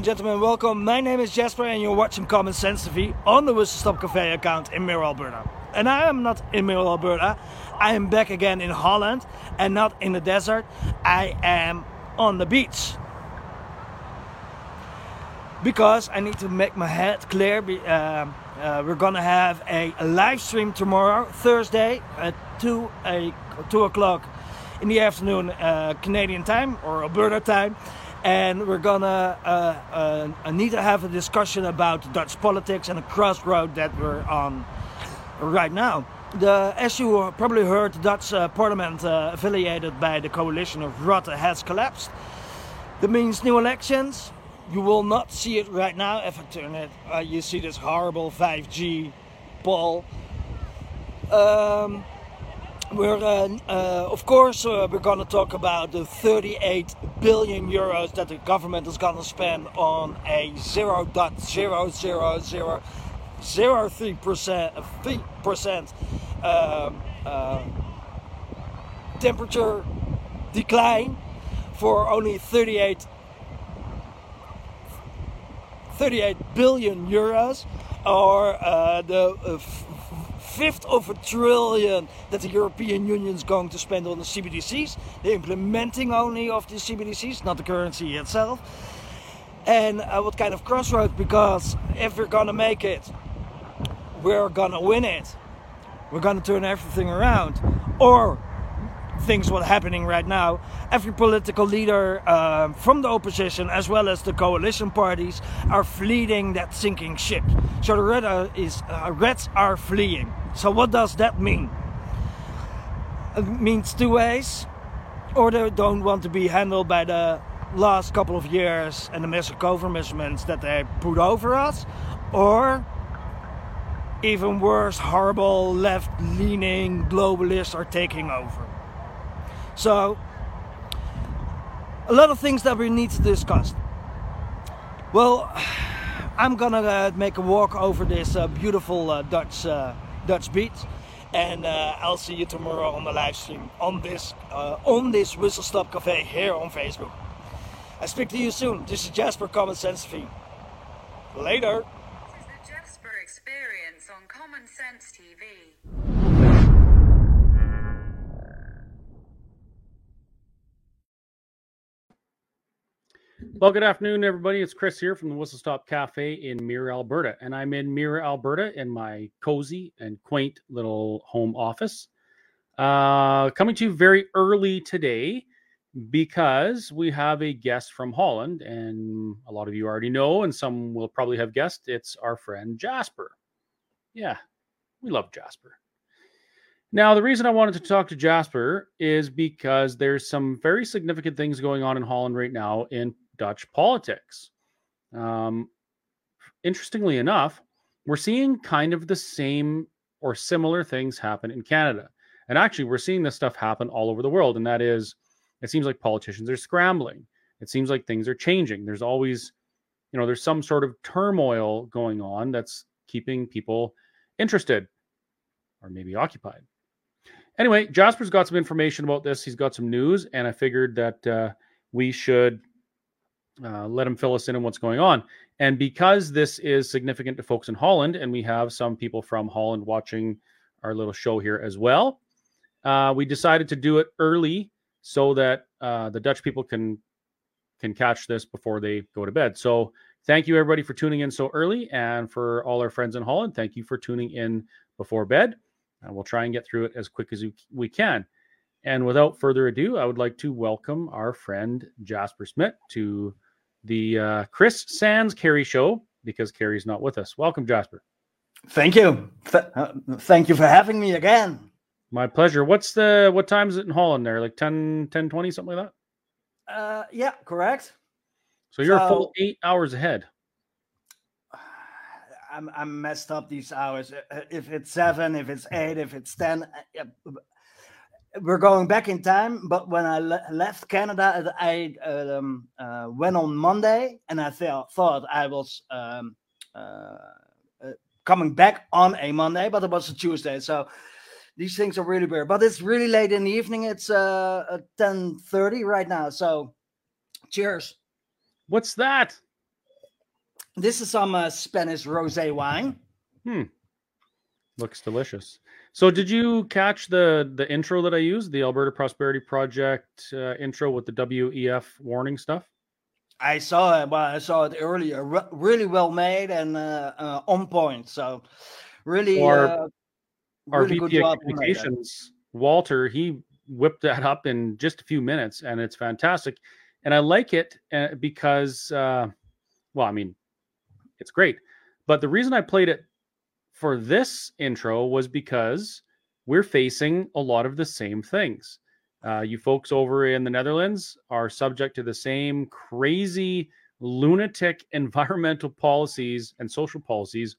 And gentlemen, welcome. My name is Jasper, and you're watching Common Sense TV on the Whistle Stop Cafe account in Mirror, Alberta. And I am not in Mirror, Alberta. I am back again in Holland, and not in the desert. I am on the beach because I need to make my head clear. Um, uh, we're gonna have a, live stream tomorrow, Thursday, at two a two o'clock in the afternoon, uh, Canadian time or Alberta time, and we're gonna uh, uh, need to have a discussion about Dutch politics and a crossroad that we're on right now. The, as you probably heard, the Dutch uh, parliament, uh, affiliated by the coalition of Rutte, has collapsed. That means new elections. You will not see it right now. If I turn it, uh, you see this horrible 5G ball. Um, we're, uh, uh, of course, uh, we're going to talk about the 38 billion euros that the government is going to spend on a 0.00003 percent, percent um, uh, temperature decline for only 38 38 billion euros or uh, the uh, fifth of a trillion that the European Union is going to spend on the CBDCs, the implementing only of the CBDCs, not the currency itself. And uh, what kind of crossroad? Because if we're gonna make it, we're gonna win it. We're gonna turn everything around, or things what are happening right now. Every political leader uh, from the opposition, as well as the coalition parties, are fleeing that sinking ship. So the red uh, is uh, Reds are fleeing. So what does that mean? It means two ways, or they don't want to be handled by the last couple of years and the massive governments that they put over us, or even worse, horrible left-leaning globalists are taking over. So, a lot of things that we need to discuss. Well, I'm gonna uh, make a walk over this uh, beautiful uh, Dutch uh, Dutch beach, and uh, I'll see you tomorrow on the live stream on this uh, on this Whistle Stop Cafe here on Facebook. I speak to you soon. This is Jasper Common Sense Fee. Later. Well, good afternoon, everybody. It's Chris here from the Whistle Stop Cafe in Mirror, Alberta. And I'm in Mirror, Alberta in my cozy and quaint little home office. Uh, coming to you very early today because we have a guest from Holland. And a lot of you already know, and some will probably have guessed, it's our friend Jasper. Yeah, we love Jasper. Now, the reason I wanted to talk to Jasper is because there's some very significant things going on in Holland right now in Dutch politics. Um, interestingly enough, we're seeing kind of the same or similar things happen in Canada. And actually, we're seeing this stuff happen all over the world. And that is, it seems like politicians are scrambling. It seems like things are changing. There's always, you know, there's some sort of turmoil going on that's keeping people interested or maybe occupied. Anyway, Jasper's got some information about this. He's got some news, and I figured that uh, we should uh, let him fill us in on what's going on. And because this is significant to folks in Holland, and we have some people from Holland watching our little show here as well, uh, we decided to do it early so that uh, the Dutch people can can catch this before they go to bed. So thank you everybody for tuning in so early, and for all our friends in Holland, thank you for tuning in before bed. And we'll try and get through it as quick as we can. And without further ado, I would like to welcome our friend Jasper Smith to the uh, Chris Sands Carrie Show because Carrie's not with us. Welcome, Jasper. Thank you. Th- uh, thank you for having me again. My pleasure. What's the what time is it in Holland there? Like 10, 10 20, something like that? Uh, yeah, correct. So you're a full eight hours ahead. I'm I'm messed up these hours. Uh, If it's seven, if it's eight, if it's ten, uh, we're going back in time. But when I le- left Canada, I um, uh, went on Monday, and I thought thought I was um, uh, uh, coming back on a Monday, but it was a Tuesday. So these things are really weird. But it's really late in the evening. It's uh ten thirty right now. So cheers. What's that? This is some uh, Spanish rosé wine. Hmm. Looks delicious. So, did you catch the the intro that I used, the Alberta Prosperity Project uh, intro with the WEF warning stuff? I saw it. Well, I saw it earlier. Re- really well made and uh, uh, on point. So, really, Our- uh, Our really good VP of. Communications, Walter, he whipped that up in just a few minutes, and it's fantastic. And I like it uh, because, uh, well, I mean, it's great. But the reason I played it for this intro was because we're facing a lot of the same things. Uh, you folks over in the Netherlands are subject to the same crazy, lunatic environmental policies and social policies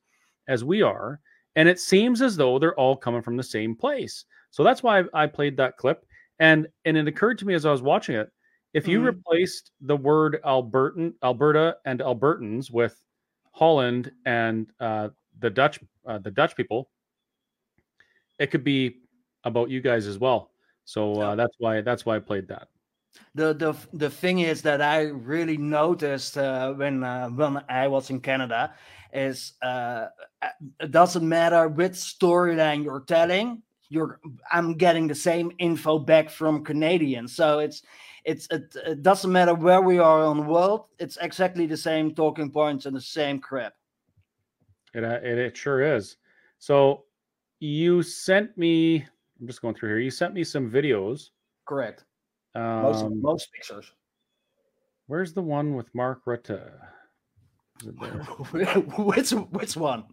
as we are. And it seems as though they're all coming from the same place. So that's why I, played that clip. And and it occurred to me as I was watching it, if you Mhm. replaced the word Albertan, Alberta and Albertans with Holland and uh, the Dutch, uh, the Dutch people, it could be about you guys as well. So uh, that's why that's why I played that. the the the thing is that I really noticed uh, when uh, when I was in Canada is uh, it doesn't matter which storyline you're telling, you're I'm getting the same info back from Canadians. So it's it's it, it doesn't matter where we are on the world. It's exactly the same talking points and the same crap. It, uh, it it sure is. So you sent me. I'm just going through here. You sent me some videos. Correct. Most Um, most pictures. where's the one with Mark Rutte? Is it there? which which one?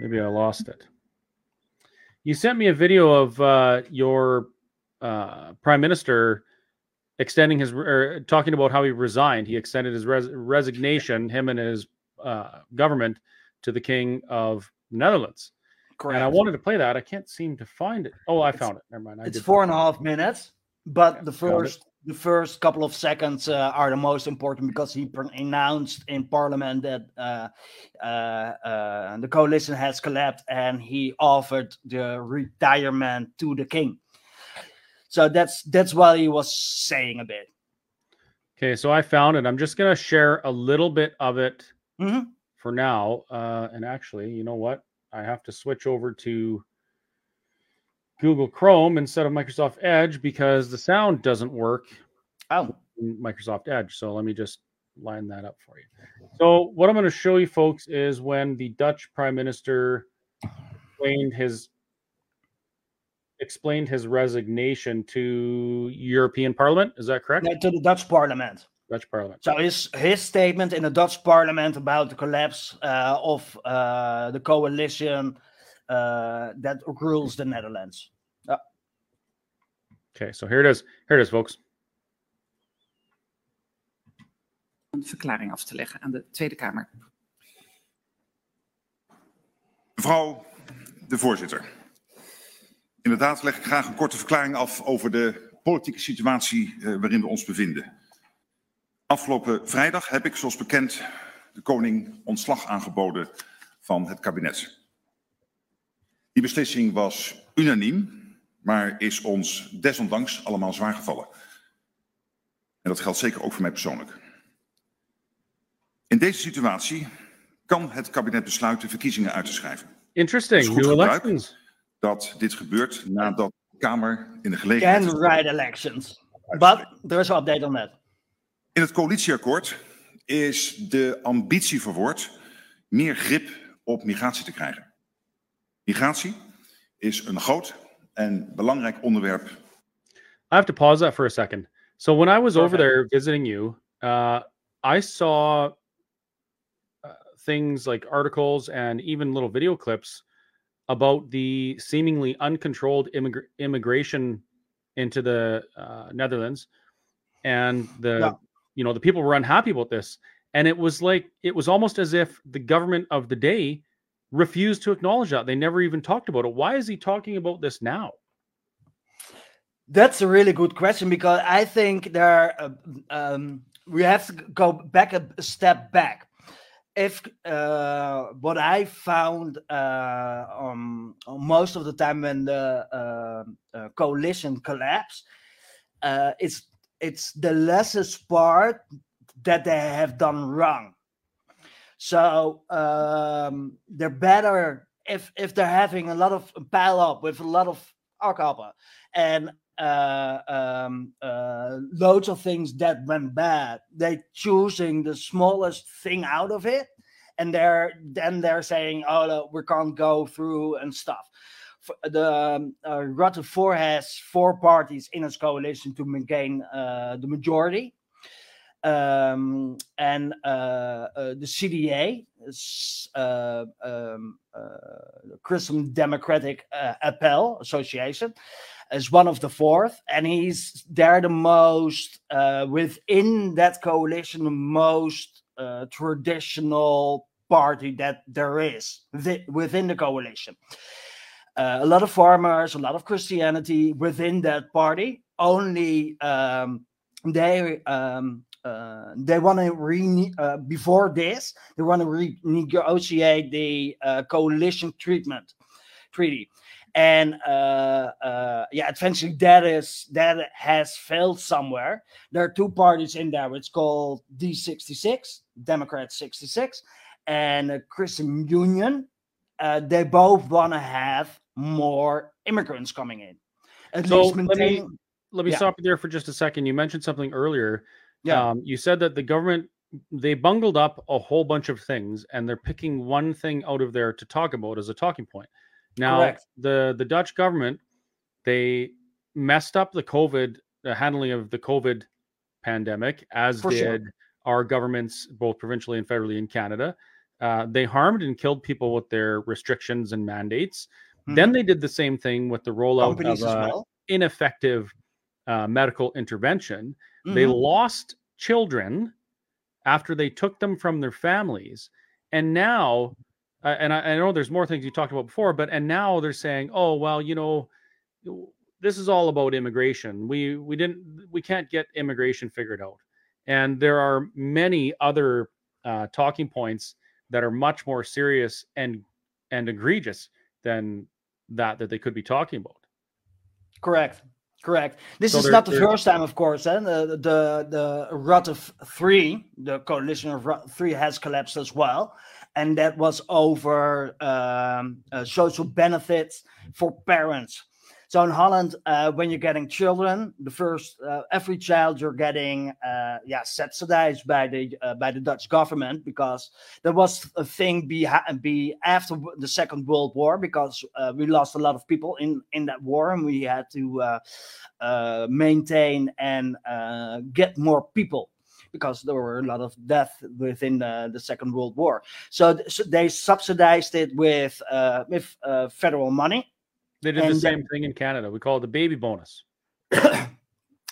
Maybe I lost it. You sent me a video of uh, your uh, prime minister extending his or talking about how he resigned. He extended his res- resignation, him and his uh, government, to the king of Netherlands. Correct. And I wanted to play that. I can't seem to find it. Oh, I It's- found it. Never mind. I it's four and a half minutes but Yeah, the first the first couple of seconds uh, are the most important because he announced in parliament that uh, uh, uh, the coalition has collapsed and he offered the retirement to the king so that's that's what he was saying a bit Okay, so I found it. I'm just gonna share a little bit of it Mhm. for now. Uh, and actually, you know what? I have to switch over to Google Chrome instead of Microsoft Edge because the sound doesn't work oh Microsoft Edge. So let me just line that up for you. So what I'm going to show you folks is when the Dutch Prime Minister explained his explained his resignation to European Parliament. Is that correct? no, to the dutch parliament Dutch Parliament. so his his statement in the dutch parliament about the collapse uh, of uh, the coalition uh, that rules the netherlands Okay, so here it is. Here it is, folks. een verklaring af te leggen aan de Tweede Kamer. Mevrouw de voorzitter. Inderdaad leg ik graag een korte verklaring af over de politieke situatie eh, waarin we ons bevinden. Afgelopen vrijdag heb ik, zoals bekend, de koning ontslag aangeboden van het kabinet. Die beslissing was unaniem, maar is ons desondanks allemaal zwaar gevallen. En dat geldt zeker ook voor mij persoonlijk. In deze situatie kan het kabinet besluiten verkiezingen uit te schrijven. Interesting. Is goed New gebruik. elections. dat dit gebeurt nadat de Kamer in de gelegenheid can is write elections. But there's an update on that. In het coalitieakkoord is de ambitie verwoord meer grip op migratie te krijgen. Migratie is een groot en belangrijk onderwerp I have to pause that for a second. So when I was over there visiting you, uh, I saw uh, things like articles and even little video clips about the seemingly uncontrolled immigr- immigration into the uh, Netherlands, and the Yeah. You know the people were unhappy about this, and it was like it was almost as if the government of the day refused to acknowledge that they never even talked about it. Why is he talking about this now? That's a really good question because I think there uh, um, we have to go back a, a step back. If uh, what I found uh, um, most of the time when the uh, uh, coalition collapsed, uh, it's it's the lessest part that they have done wrong. So um, they're better if if they're having a lot of pile up with a lot of alcohol and uh, um, uh, loads of things that went bad. They're choosing the smallest thing out of it, and they're then they're saying, "Oh, no, we can't go through and stuff." The um, uh, Four has four parties in its coalition to maintain uh, the majority, um, and uh, uh, the CDA, uh, um, uh, the Christian Democratic Appel Association, is one of the fourth, and he's they're the most within that coalition, the most traditional party that there is thi- within the coalition. Uh, a lot of farmers, a lot of Christianity within that party. Only um, they um, uh, they want to re uh, before this they want to renegotiate the uh, coalition treatment treaty. And uh, uh, yeah eventually that is that has failed somewhere. There are two parties in there. It's called d66 democrat 66 and uh, christian union. They both want to have more immigrants coming in at So, least let me- Let me Yeah. stop you there for just a second. You mentioned something earlier. yeah Um, you said that the government they bungled up a whole bunch of things, and they're picking one thing out of there to talk about as a talking point. Now, Correct. the the Dutch government they messed up the COVID the handling of the COVID pandemic, as For sure. did our governments, both provincially and federally in Canada. Uh, they harmed and killed people with their restrictions and mandates. Then Mhm. they did the same thing with the rollout companies of uh, ineffective uh, medical intervention. They Mhm. lost children after they took them from their families. And now, uh, and I, I know there's more things you talked about before, but and now they're saying, oh, well, you know, this is all about immigration. We we didn't we can't get immigration figured out. And there are many other uh, talking points that are much more serious and and egregious than that that they could be talking about. Correct. Correct. This So is not the first time, of course. Eh? The the the Rutte f- three, the coalition of Rutte three, has collapsed as well, and that was over um, uh, social benefits for parents. So in Holland, uh, when you're getting children, the first uh, every child you're getting, uh, yeah, subsidized by the uh, by the Dutch government because there was a thing be, be after the Second World War because uh, we lost a lot of people in in that war and we had to uh, maintain and get more people because there were a lot of death within the, the Second World War. So, so they subsidized it with with federal money. They did the And same thing in Canada. We call it the baby bonus.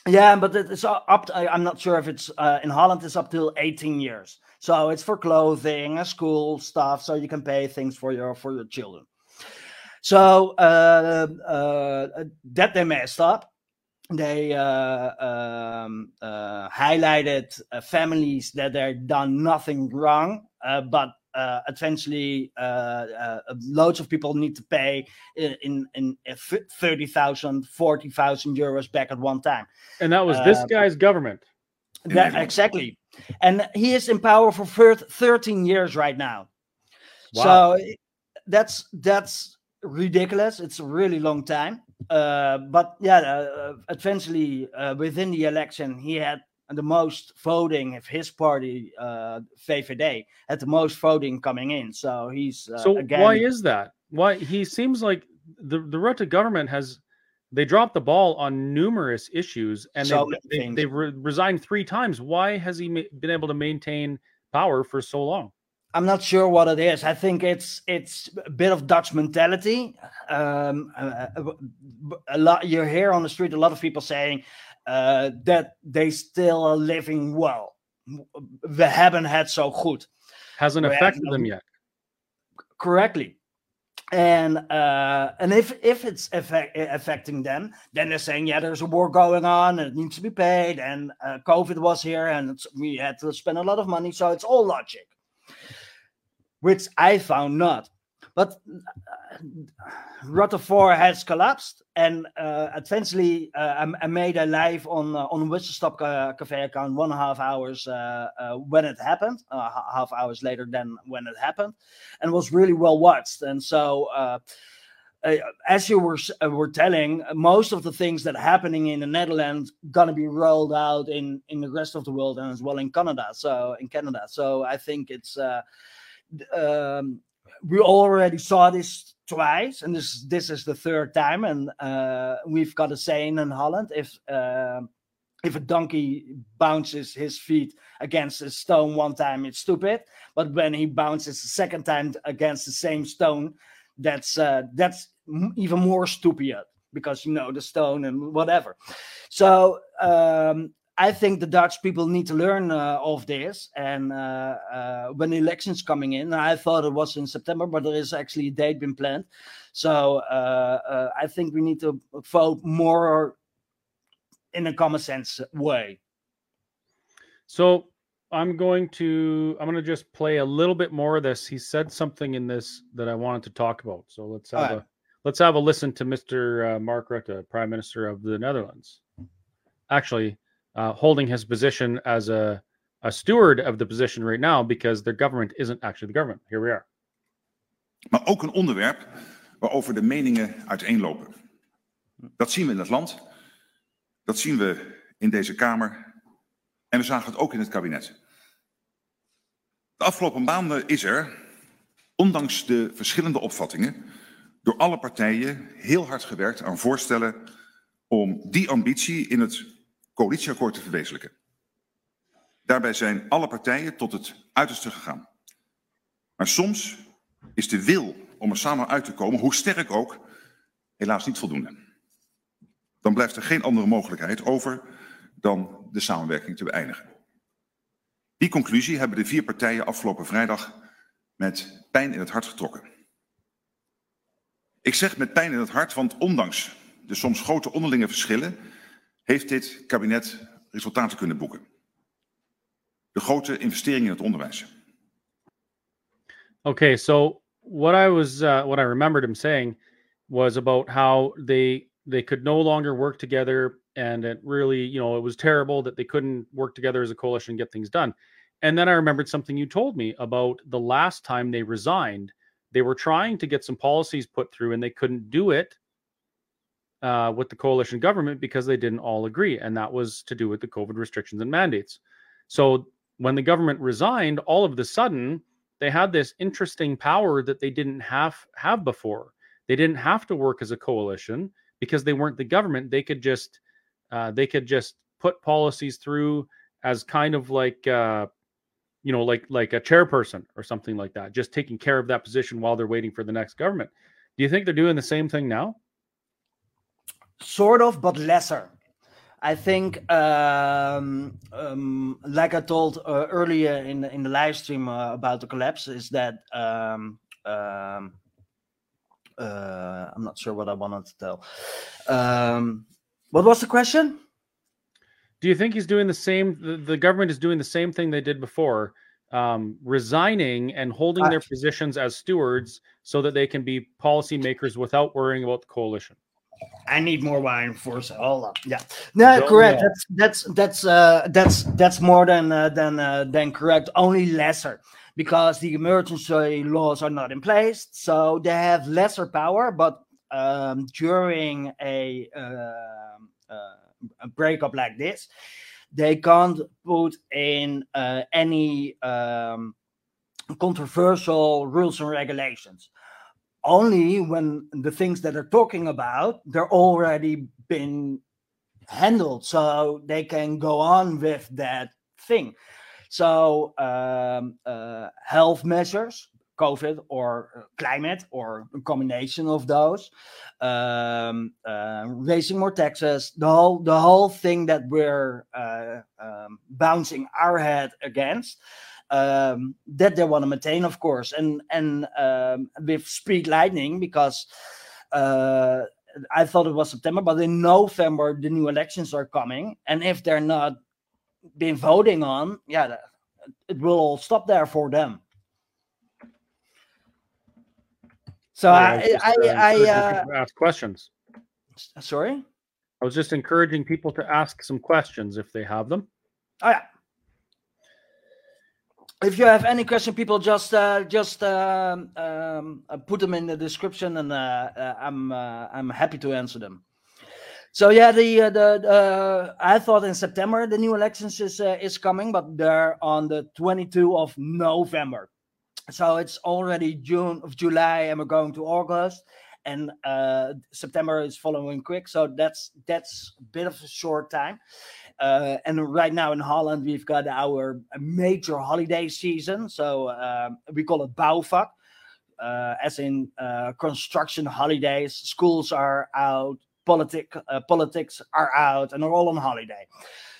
Yeah, but it's up. To, I'm not sure if it's uh, in Holland. It's up till 18 years, so it's for clothing, and school stuff, so you can pay things for your for your children. So uh, uh, that they messed up. They uh, um, uh, highlighted uh, families that they done nothing wrong, uh, but uh, eventually uh, uh, loads of people need to pay in in, in uh, 30,000, 40,000 euros back at one time. And that was this Uh, guy's government. That, exactly. And he is in power for 13 years right now. Wow. So that's that's ridiculous. It's a really long time. Uh, but yeah, uh, eventually uh, within the election, he had the most voting of his party, uh, VVD, had the most voting coming in. So he's uh, so again. why is that? Why he seems like the the Rutte government has they dropped the ball on numerous issues and So they've, they, they've re- resigned three times. Why has he ma- been able to maintain power for so long? I'm not sure what it is. I think it's it's a bit of Dutch mentality. Um, uh, uh, b- a lot you hear on the street a lot of people saying uh, that they still are living well. We haven't had so good Hasn't affected them yet. correctly. And uh, and if if it's affect, affecting them, then they're saying, yeah, there's a war going on, and it needs to be paid, and uh, COVID was here, and it's, we had to spend a lot of money, so it's all logic, which I found not. But uh, 4 has collapsed, and uh, eventually I, I made a live on uh, on Whistle Stop Ca- Cafe account one and a half hours uh, uh, when it happened, half hours later than when it happened, and was really well watched. And so, uh, as you were uh, were telling, most of the things that are happening in the Netherlands gonna be rolled out in in the rest of the world and as well in Canada. So in Canada, so I think it's. Uh, um, we already saw this twice, and this this is the third time. And uh, we've got a saying in Holland: if um if a donkey bounces his feet against a stone one time, it's stupid. But when he bounces the second time against the same stone, that's uh, that's even more stupid because you know the stone and whatever. So um, I think the Dutch people need to learn uh, of this. And uh, uh, when the elections coming in, I thought it was in September, but there is actually a date been planned. So uh, uh, I think we need to vote more in a common sense way. So I'm going to I'm going to just play a little bit more of this. He said something in this that I wanted to talk about. So let's have Alright. a let's have a listen to Mr. Uh, Mark Rutte, Prime Minister of the Netherlands. Actually, uh, holding his position as a a steward of the position right now because their government isn't actually the government. Here we are. Maar ook een onderwerp waarover de meningen uiteenlopen. Dat zien we in het land. Dat zien we in deze Kamer. En we zagen het ook in het kabinet. De afgelopen maanden is er, ondanks de verschillende opvattingen, door alle partijen heel hard gewerkt aan voorstellen om die ambitie in het coalitieakkoord te verwezenlijken. Daarbij zijn alle partijen tot het uiterste gegaan. Maar soms is de wil om er samen uit te komen, hoe sterk ook, helaas niet voldoende. Dan blijft er geen andere mogelijkheid over dan de samenwerking te beëindigen. Die conclusie hebben de vier partijen afgelopen vrijdag met pijn in het hart getrokken. Ik zeg met pijn in het hart, want ondanks de soms grote onderlinge verschillen heeft dit kabinet resultaten kunnen boeken. De grote in het onderwijs. Okay, so what I was uh, what I remembered him saying was about how they they could no longer work together and it really, you know, it was terrible that they couldn't work together as a coalition and get things done. And then I remembered something you told me about the last time they resigned. They were trying to get some policies put through and they couldn't do it uh, with the coalition government because they didn't all agree. And that was to do with the COVID restrictions and mandates. So when the government resigned, all of the sudden, they had this interesting power that they didn't have have before. They didn't have to work as a coalition because they weren't the government. They could just uh, they could just put policies through as kind of like uh, you know like like a chairperson or something like that, just taking care of that position while they're waiting for the next government. Do you think they're doing the same thing now? Sort of, but lesser. I think, um, um, like I told uh, earlier in the, in the live stream uh, about the collapse, is that um, um, uh, I'm not sure what I wanted to tell. Um, what was the question? Do you think he's doing the same? The, the government is doing the same thing they did before, um, resigning and holding their positions as stewards so that they can be policymakers without worrying about the coalition. I need more wine for so hold on. Yeah, no, Don't correct. know. That's that's that's uh that's that's more than uh, than uh, than correct. Only lesser because the emergency laws are not in place, so they have lesser power. But um, during a um uh, a breakup like this, they can't put in uh, any um, controversial rules and regulations only when the things that they're talking about they're already been handled so they can go on with that thing. So um, uh, health measures covid or uh, climate or a combination of those um, uh, raising more taxes the whole the whole thing that we're uh, um, bouncing our head against um, that they want to maintain, of course, and and um, with speed lightning because uh, I thought it was September, but in November the new elections are coming, and if they're not been voting on, yeah, it will all stop there for them. So Yeah, I, I, just, uh, I, uh, ask questions. sorry. I was just encouraging people to ask some questions if they have them. Oh yeah. If you have any question, people just uh, just um, um, uh, put them in the description, and uh, uh, I'm uh, I'm happy to answer them. So yeah, the uh, the I thought in September the new elections is is coming, but they're on the 22 of November. So it's already June of July, and we're going to August, and September is following quick. So that's that's a bit of a short time. Uh, and right now in Holland, we've got our major holiday season. So um, we call it bouwvak, uh, as in uh, construction holidays. Schools are out, politic, uh, politics are out, and they're all on holiday.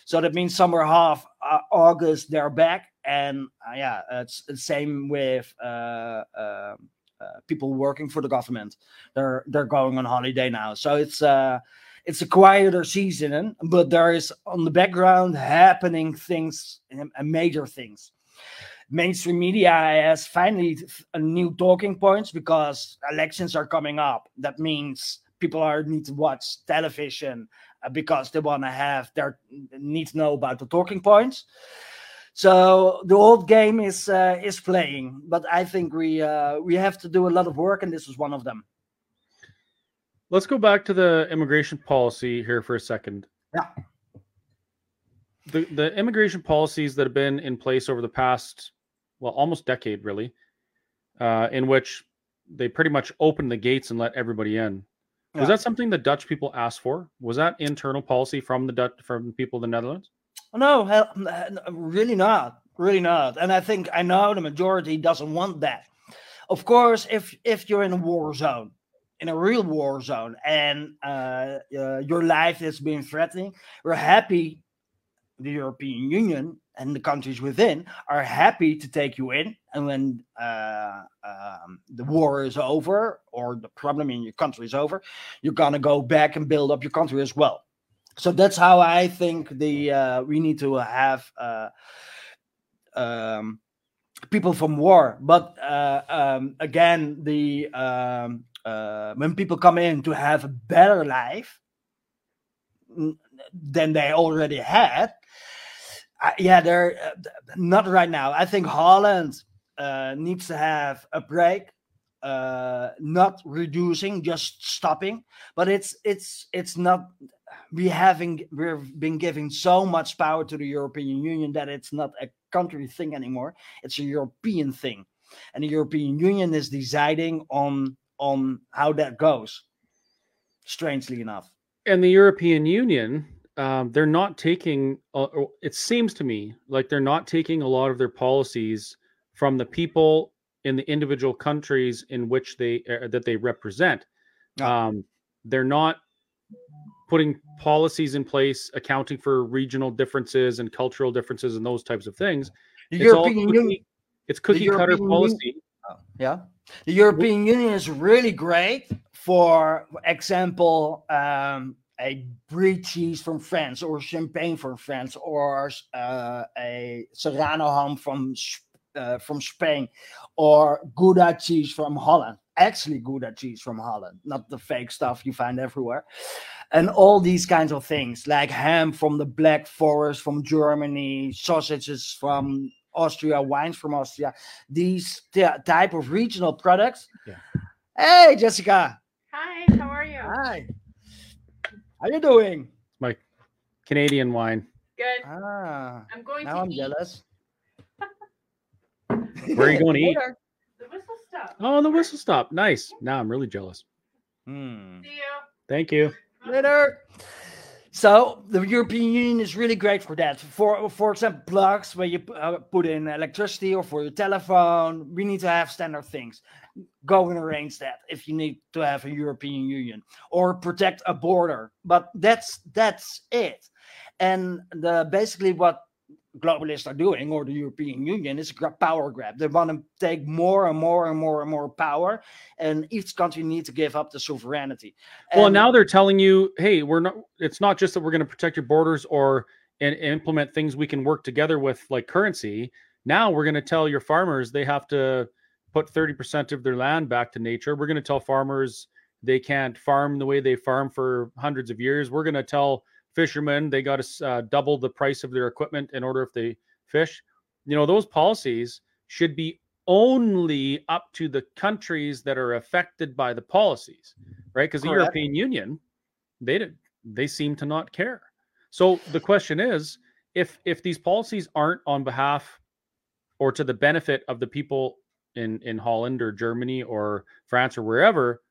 So that means summer half uh, August they're back, and uh, yeah, it's the same with um, people working for the government. They're they're going on holiday now, so it's it's a quieter season, but there is on the background happening things, and major things. Mainstream media has finally new talking points because elections are coming up. That means people are need to watch television uh, because they want to have their need to know about the talking points. So the old game is uh, is playing, but I think we uh, we have to do a lot of work, and this is one of them. Let's go back to the immigration policy here for a second. Yeah. The the immigration policies that have been in place over the past, well, almost decade, really, uh, in which they pretty much opened the gates and let everybody in. Was Yeah. that something the Dutch people asked for? Was that internal policy from the Dutch from people of the Netherlands? No, hell, n- n- really not, really not. And I think I know the majority doesn't want that. Of course, if if you're in a war zone, in a real war zone, and uh, uh, your life is being threatening, we're happy. The European Union and the countries within are happy to take you in, and when uh, um, the war is over or the problem in your country is over, you're gonna go back and build up your country as well so that's how I think the uh, we need to have uh, um, people from war. But uh, um, again, the um, uh, when people come in to have a better life than they already had, uh, yeah, they're uh, not right now. I think Holland uh, needs to have a break. Uh, not reducing, just stopping. But it's it's it's not we having we've been giving so much power to the European Union that it's not a country thing anymore. It's a European thing, and the European Union is deciding on on how that goes. Strangely enough, And the European Union, um, they're not taking. Uh, it seems to me like they're not taking a lot of their policies from the people in the individual countries in which they uh, that they represent. No. Um, they're not putting policies in place accounting for regional differences and cultural differences and those types of things. the It's all European cookie, Union. it's cookie cutter European Union- policy. Yeah, the European Union is really great. For example, um, a brie cheese from France, or champagne from France, or uh, a Serrano ham from uh, from Spain, or Gouda cheese from Holland. Actually, Gouda cheese from Holland, not the fake stuff you find everywhere. And all these kinds of things, like ham from the Black Forest from Germany, sausages from Austria, wines from Austria, these t- type of regional products. Yeah. Hey, Jessica. Hi, how are you? Hi. How are you doing? My Canadian wine. Good. Ah, I'm going now to I'm eat jealous. Where are you going to eat? The whistle stop. Oh, the whistle stop. Nice. Now I'm really jealous. Hmm. See you. Thank you. Later. So the European Union is really great for that. For for example, plugs where you uh, put in electricity or for your telephone. We need to have standard things. Go and arrange that if you need to have a European Union or protect a border. But that's that's it. And the basically what globalists are doing, or the European Union, is a power grab. They want to take more and more and more and more power, and each country needs to give up the sovereignty. Well, now they're telling you, hey, we're not. It's not just that we're going to protect your borders or and implement things we can work together with, like currency. Now we're going to tell your farmers they have to put 30% of their land back to nature. We're going to tell farmers they can't farm the way they farm for hundreds of years. We're going to tell fishermen they got to uh, double the price of their equipment in order if they fish. You know, those policies should be only up to the countries that are affected by the policies, right? Because the European Union, they did, they seem to not care. So the question is, if if these policies aren't on behalf or to the benefit of the people in in Holland or Germany or France or wherever,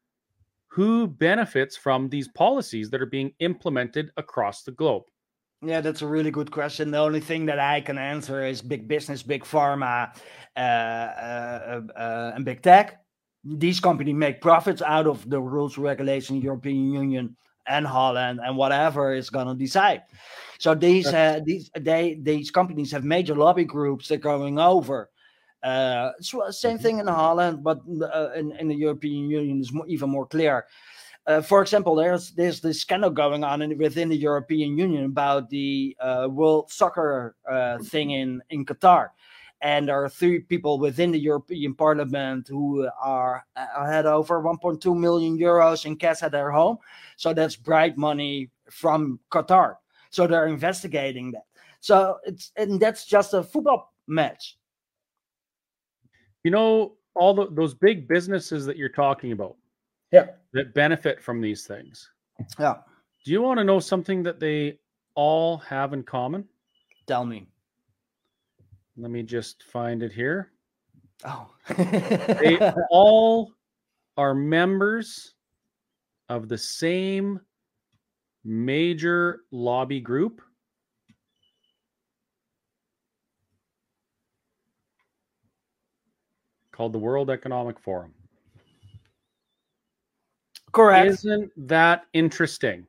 who benefits from these policies that are being implemented across the globe? Yeah, that's a really good question. The only thing that I can answer is big business, big pharma, uh, uh, uh, and big tech. These companies make profits out of the rules, regulation, European Union, and Holland, and whatever is gonna decide. So these uh, these they these companies have major lobby groups that are going over. Uh, so same thing in Holland, but uh, in, in the European Union is more, even more clear. Uh, for example, there's there's this scandal going on in, within the European Union about the uh, World Soccer uh, thing in in Qatar, and there are three people within the European Parliament who are had over 1.2 million euros in cash at their home. So that's bright money from Qatar. So they're investigating that. So it's and that's just a football match. You know, all the, those big businesses that you're talking about Yeah. that benefit from these things. Yeah. Do you want to know something that they all have in common? Tell me. Let me just find it here. Oh. They all are members of the same major lobby group. Called the World Economic Forum. Correct. Isn't that interesting?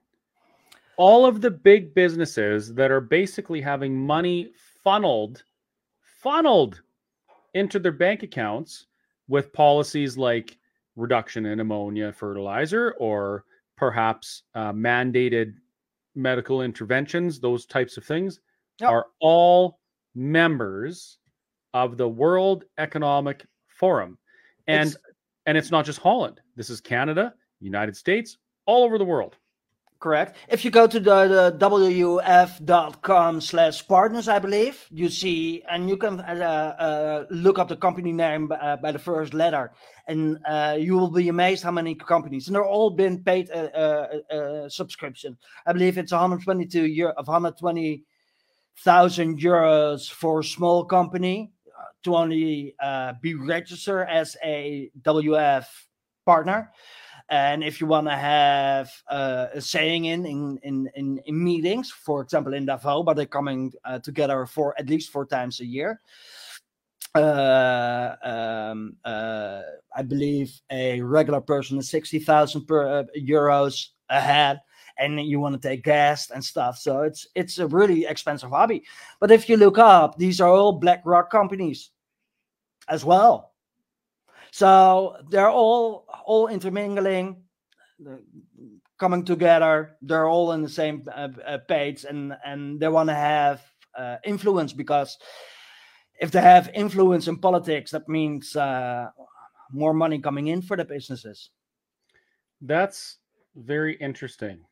All of the big businesses that are basically having money funneled, funneled into their bank accounts with policies like reduction in ammonia fertilizer or perhaps uh, mandated medical interventions, those types of things, Yep. are all members of the World Economic Forum. And It's- and it's not just Holland. This is Canada, United States, all over the world. Correct. If you go to the, the wf.com slash partners, I believe, you see, and you can uh, uh, look up the company name uh, by the first letter, and uh, you will be amazed how many companies, and they're all been paid a uh, uh, subscription. I believe it's 122 euro of 120,000 euros for a small company to only uh, be registered as a WF partner. And if you want to have uh, a saying in, in in in in meetings, for example in Davos, but they're coming uh, together for at least four times a year. Uh, um, uh, I believe a regular person is sixty thousand per uh, euros ahead, and you want to take guests and stuff. So it's it's a really expensive hobby. But if you look up, these are all BlackRock companies as well. So they're all all intermingling, coming together. They're all in the same uh, uh, page, and and they want to have uh, influence because if they have influence in politics, that means uh, more money coming in for the businesses. That's very interesting.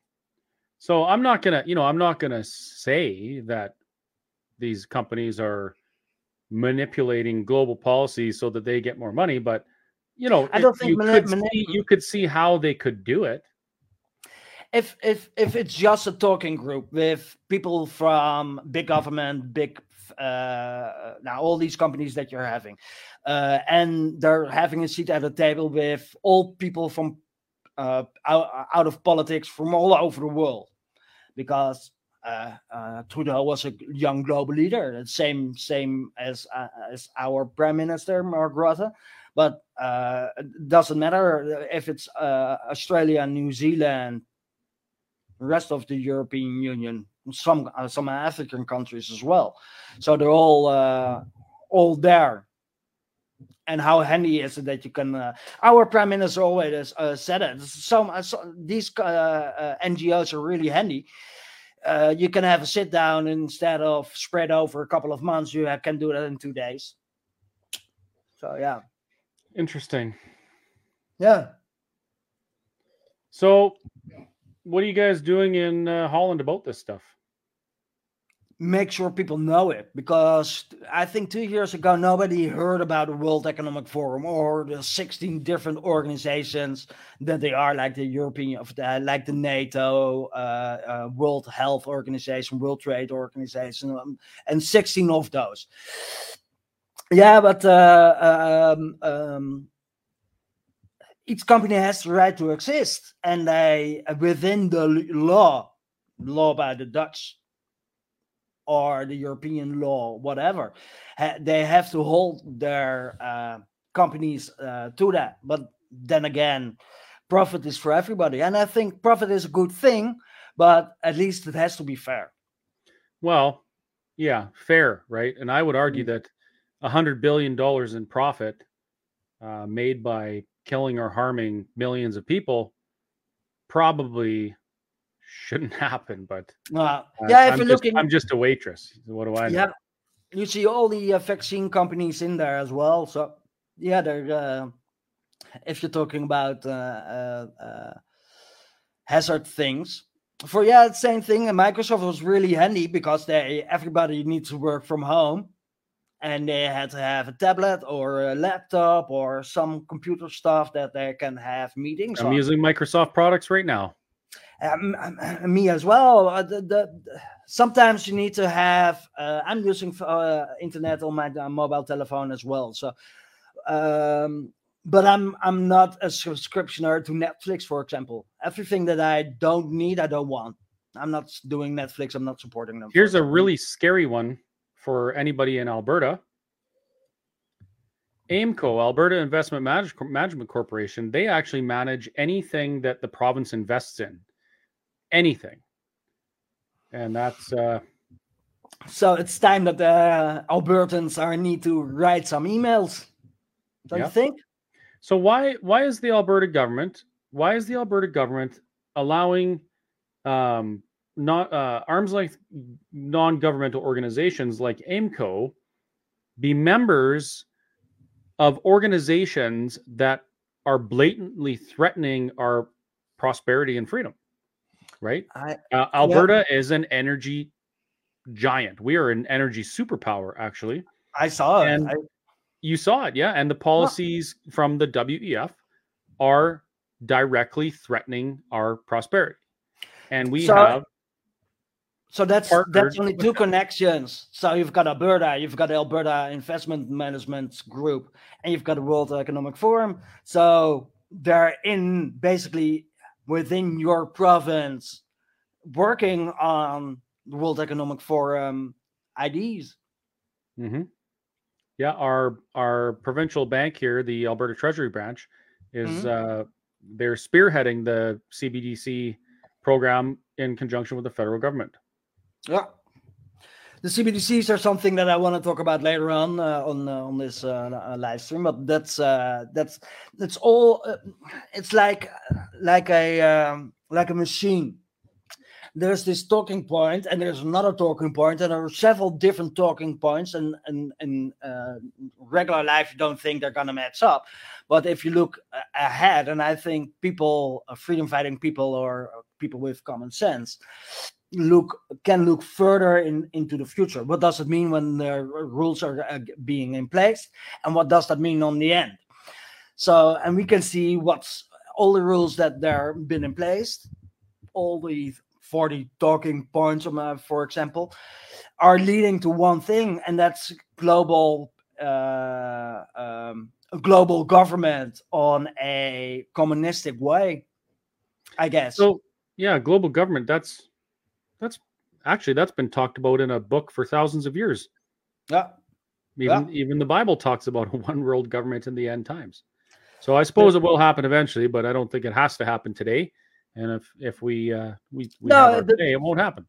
So I'm not gonna, you know, I'm not gonna say that these companies are manipulating global policy so that they get more money, but you know, I don't think you, could see, you could see how they could do it. if if if it's just a talking group with people from big government, big uh, now all these companies that you're having, uh, and they're having a seat at a table with all people from uh, out, out of politics from all over the world, because Trudeau was a young global leader, the same same as uh, as our prime minister Mark Rutte. But uh, it doesn't matter if it's uh, Australia, New Zealand, rest of the European Union, some uh, some African countries as well. So they're all uh, all there. And how handy is it that you can? Uh, our prime minister always uh, said it. Some uh, so these uh, uh, NGOs are really handy. Uh, you can have a sit down instead of spread over a couple of months. You can do that in two days. So yeah, Interesting. Yeah. So, what are you guys doing in uh, Holland about this stuff? Make sure people know it because I think two years ago nobody heard about the World Economic Forum or the 16 different organizations that they are, like the European, like the NATO, uh, uh, World Health Organization, World Trade Organization, um, and 16 of those. Yeah, but uh, um, um, each company has the right to exist, and they within the law, law by the Dutch or the European law, whatever. Ha- they have to hold their uh, companies uh, to that. But then again, profit is for everybody. And I think profit is a good thing, but at least it has to be fair. Well, yeah, fair, right? And I would argue that a hundred billion dollars in profit uh, made by killing or harming millions of people probably shouldn't happen. But Uh, yeah, if I'm you're just, looking, I'm just a waitress. What do I know? yeah, you see all the uh, vaccine companies in there as well. So yeah, they're uh, if you're talking about uh, uh, uh, hazard things. For yeah, the same thing. And Microsoft was really handy because they everybody needs to work from home, and they had to have a tablet or a laptop or some computer stuff that they can have meetings. I'm on. using Microsoft products right now. Um, um, uh, me as well. Uh, the, the, sometimes you need to have. Uh, I'm using uh, internet on my uh, mobile telephone as well. So, um, but I'm I'm not a subscriptioner to Netflix, for example. Everything that I don't need, I don't want. I'm not doing Netflix. I'm not supporting them. Here's a really scary one for anybody in Alberta. AIMCO, Alberta Investment Manage- Management Corporation, they actually manage anything that the province invests in. Anything. And that's uh So it's time that the Albertans are need to write some emails. Don't Yeah. you think? so why why is the Alberta government why is the Alberta government allowing um not uh arms length non-governmental organizations like AIMCO be members of organizations that are blatantly threatening our prosperity and freedom right? I uh, alberta is an energy giant. We are an energy superpower actually. I saw it. I, you saw it yeah. And the policies from the wef are directly threatening our prosperity. And we So- have So that's that's only two connections. So you've got Alberta, you've got the Alberta Investment Management Group, and you've got the World Economic Forum. So they're in basically within your province working on the World Economic Forum IDs. hmm Yeah, our our provincial bank here, the Alberta Treasury branch, is uh, they're spearheading the CBDC program in conjunction with the federal government. Yeah. The CBDCs are something that I want to talk about later on uh, on uh, on this uh, uh, live stream, but that's uh, that's that's all. Uh, it's like like a um, like a machine. There's this talking point, and there's another talking point, and there are several different talking points. And and in uh, regular life, you don't think they're gonna match up, but if you look ahead, and I think people, uh, freedom fighting people, or uh, people with common sense, look can look further in into the future what does it mean when the rules are uh, being in place and what does that mean on the end so and we can see what's all the rules that there been in place all the 40 talking points um, uh, for example are leading to one thing and that's global uh, um, global government on a communistic way i guess So yeah, global government. That's that's actually that's been talked about in a book for thousands of years. yeah Even even the Bible talks about a one world government in the end times. So I suppose it will happen eventually, but I don't think it has to happen today. And if if we uh, we, we No, the- day, it won't happen.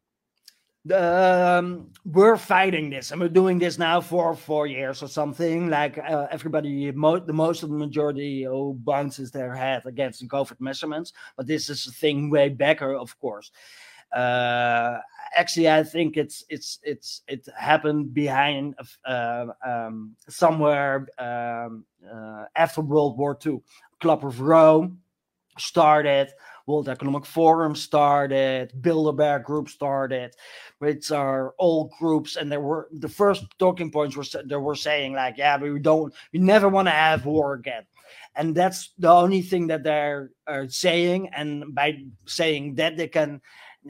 um, we're fighting this and we're doing this now for four years or something like uh, everybody mo- the most of the majority who bounces their head against the covid measurements but this is a thing way backer of course uh actually i think it's it's it's it happened behind uh, um somewhere um uh, after World War II. Club of Rome started, World Economic Forum started, Bilderberg Group started, which are all groups, and there were the first talking points were they were saying like, yeah, we don't, we never want to have war again, and that's the only thing that they're saying, and by saying that they can,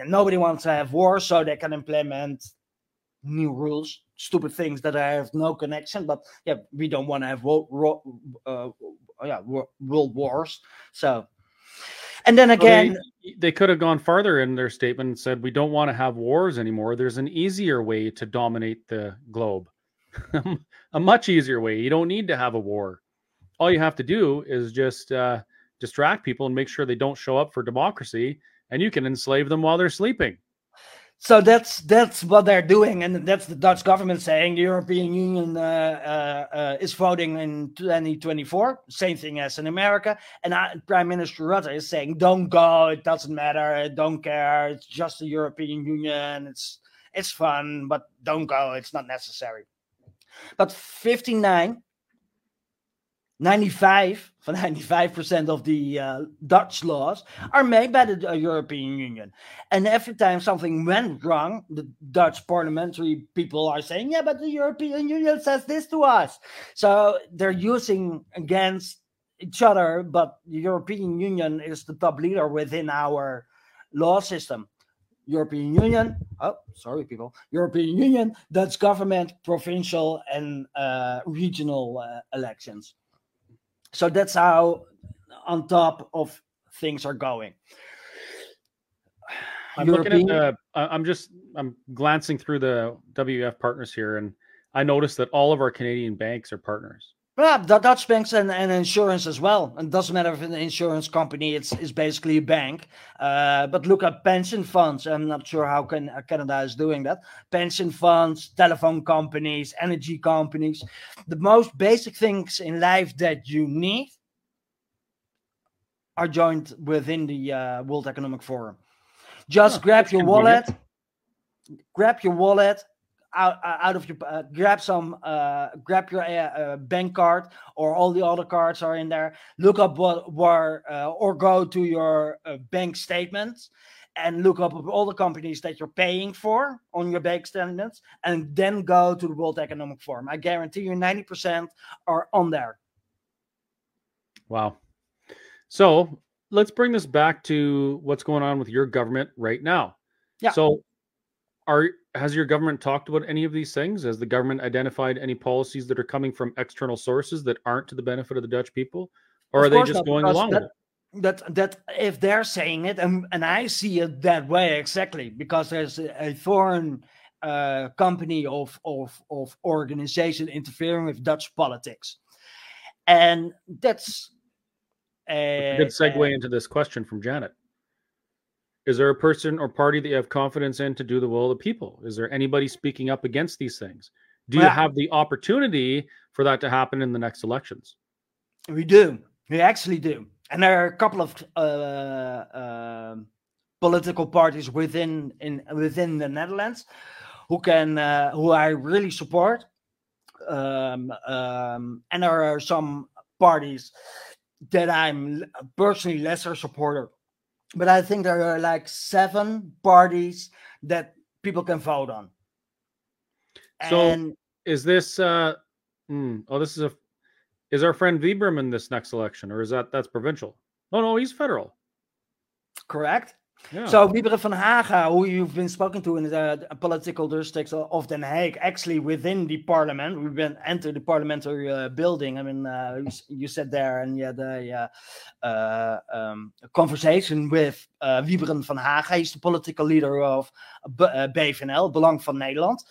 nobody wants to have war, so they can implement new rules, stupid things that have no connection, but yeah, we don't want to have wo- ro- uh, yeah, world wars, so. And then Well, again, they, they could have gone farther in their statement and said, We don't want to have wars anymore. There's an easier way to dominate the globe, a much easier way. You don't need to have a war. All you have to do is just uh, distract people and make sure they don't show up for democracy, and you can enslave them while they're sleeping. So that's that's what they're doing, and that's the Dutch government saying the European Union uh, uh, uh, is voting in 2024. Same thing as in America, and uh, Prime Minister Rutte is saying, "Don't go. It doesn't matter. I don't care. It's just the European Union. It's it's fun, but don't go. It's not necessary." But 59 95 van 95% of the uh, Dutch laws are made by the uh, European Union. And every time something went wrong, the Dutch parliamentary people are saying, yeah, but the European Union says this to us. So they're using against each other, but the European Union is the top leader within our law system. European Union, oh, sorry, people, European Union, Dutch government, provincial and uh, regional uh, elections. So that's how on top of things are going. I'm looking at the. I'm just. I'm glancing through the WF partners here, and I noticed that all of our Canadian banks are partners. Yeah, the Dutch banks and, and insurance as well. And it doesn't matter if an insurance company, it's, it's basically a bank. Uh, but look at pension funds. I'm not sure how can, uh, Canada is doing that. Pension funds, telephone companies, energy companies. The most basic things in life that you need are joined within the uh, World Economic Forum. Just Oh, grab your wallet, grab your wallet out, uh, out of your uh, grab some uh, grab your uh, uh, bank card or all the other cards are in there look up what where uh, or go to your uh, bank statements and look up all the companies that you're paying for on your bank statements and then go to the world economic forum i guarantee you 90% are on there Wow. So let's bring this back to what's going on with your government right now. Yeah. So are has your government talked about any of these things? Has the government identified any policies that are coming from external sources that aren't to the benefit of the Dutch people? Or Of are they just not, going along that, with it? that that if they're saying it and, and i see it that way exactly because there's a, a foreign uh, company of, of of organization interfering with dutch politics and that's A a, good segue into this question from Janet. Is there a person or party that you have confidence in to do the will of the people? Is there anybody speaking up against these things? Do you have the opportunity for that to happen in the next elections? We do. We actually do. And there are a couple of uh, um political parties within in within the Netherlands who can uh, who I really support. Um, um, and there are some parties that I'm personally lesser supporter. But I think there are like seven parties that people can vote on. So- and Is this uh hmm, oh this is a is our friend Wybren in this next election or is that that's provincial? Oh no, he's federal. correct? So Wieberen van Haga, who you've been spoken to in the political district of Den Haag, actually within the parliament, we've been entered the parliamentary uh, building. I mean, uh, you, you sat there and you had a, uh, uh, um, conversation with uh, Wieberen van Haga. He's the political leader of B- uh, BVNL, Belang van Nederland,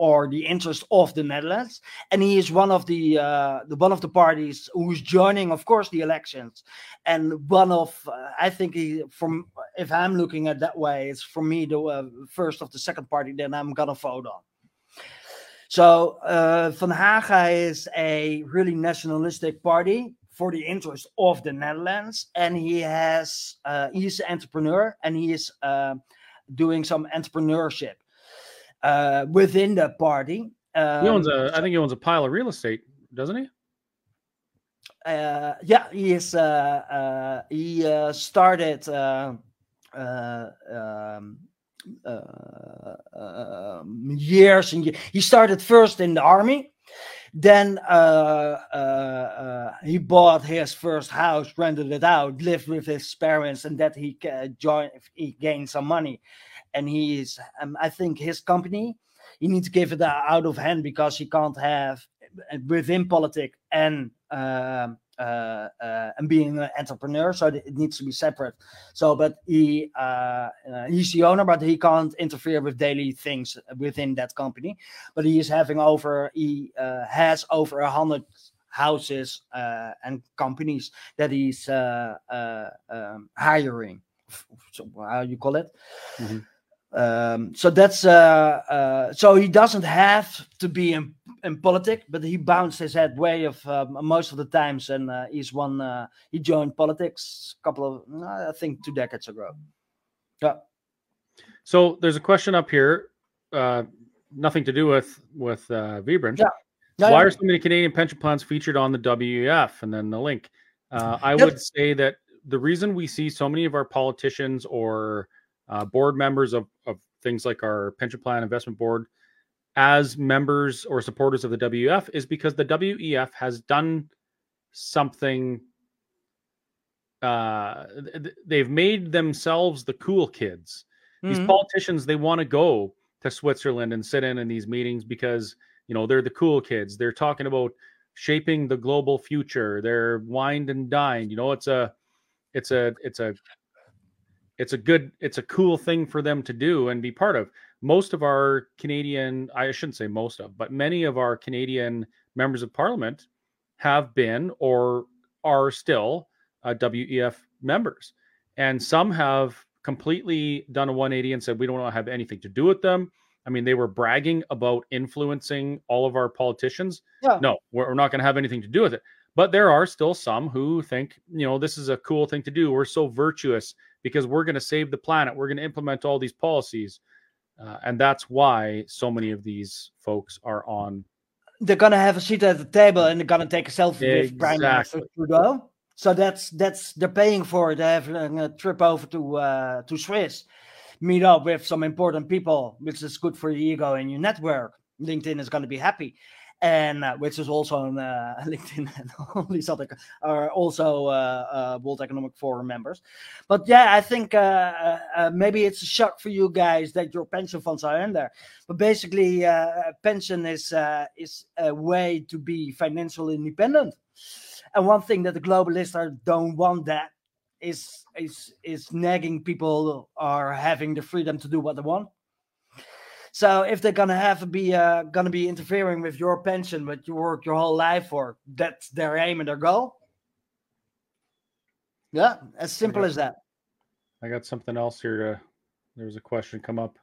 or the interest of the Netherlands, and he is one of the, uh, the one of the parties who's joining, of course, the elections, and one of uh, I think he from if I'm looking at that way, it's for me the uh, first of the second party that I'm gonna vote on. So uh, Van Haga is a really nationalistic party for the interest of the Netherlands, and he has uh, he's an entrepreneur and he is uh, doing some entrepreneurship uh, within the party. Um, he owns a I think he owns a pile of real estate, doesn't he? uh, yeah, he is. Uh, uh, he uh, started uh, uh, um, uh, um, years and ye- he started first in the army. Then uh, uh, uh, he bought his first house, rented it out, lived with his parents, and that he joined. He gained some money, and he is. Um, I think his company. He needs to give it out of hand because he can't have uh, within politics and um, uh, uh, and being an entrepreneur, so it needs to be separate. So, but he uh, uh, he's the owner, but he can't interfere with daily things within that company. But he is having over he uh, has over a hundred houses uh, and companies that he's uh, uh, um, hiring. So how you call it? Mhm. Um, so that's uh, uh, so he doesn't have to be in, in politics, but he bounced his head way of um, most of the times, and uh, he's one. Uh, he joined politics a couple of, I think, two decades ago. Yeah. So there's a question up here, uh, nothing to do with with uh, Vibranch. Yeah. Yeah, Why are so many Canadian pension plans featured on the WEF? And then the link. Uh, I Yep. would say that the reason we see so many of our politicians or uh, board members of, of things like our pension plan investment board as members or supporters of the WEF is because the WEF has done something. Uh, th- th- they've made themselves the cool kids these Mhm. politicians they want to go to Switzerland and sit in in these meetings because you know they're the cool kids. They're talking about shaping the global future. They're wined and dined. You know, it's a it's a it's a it's a good it's a cool thing for them to do and be part of. Most of our Canadian, I shouldn't say most of, but many of our Canadian members of parliament have been or are still uh, WEF members. And some have completely done a 180 and said, we don't want to have anything to do with them. I mean, they were bragging about influencing all of our politicians. Yeah. No, we're, we're not going to have anything to do with it. But there are still some who think, you know, this is a cool thing to do. We're so virtuous because we're going to save the planet. We're going to implement all these policies. Uh, and that's why so many of these folks are on. They're gonna have a seat at the table and they're gonna take a selfie with Prime Minister Trudeau. So that's that's they're paying for it. They have a trip over to uh, to Swiss, meet up with some important people, which is good for your ego and your network. LinkedIn is going to be happy, and uh, which is also on uh, LinkedIn and all these other are also uh, uh, World Economic Forum members. But yeah, I think uh, uh, maybe it's a shock for you guys that your pension funds are in there. But basically, pension is is a way to be financially independent. And one thing that the globalists are, don't want that is is is nagging people are having the freedom to do what they want. So if they're gonna have to be uh, gonna be interfering with your pension, what you work your whole life for, that's their aim and their goal. Yeah, as simple Okay. as that. I got something else here to. There was a question come up.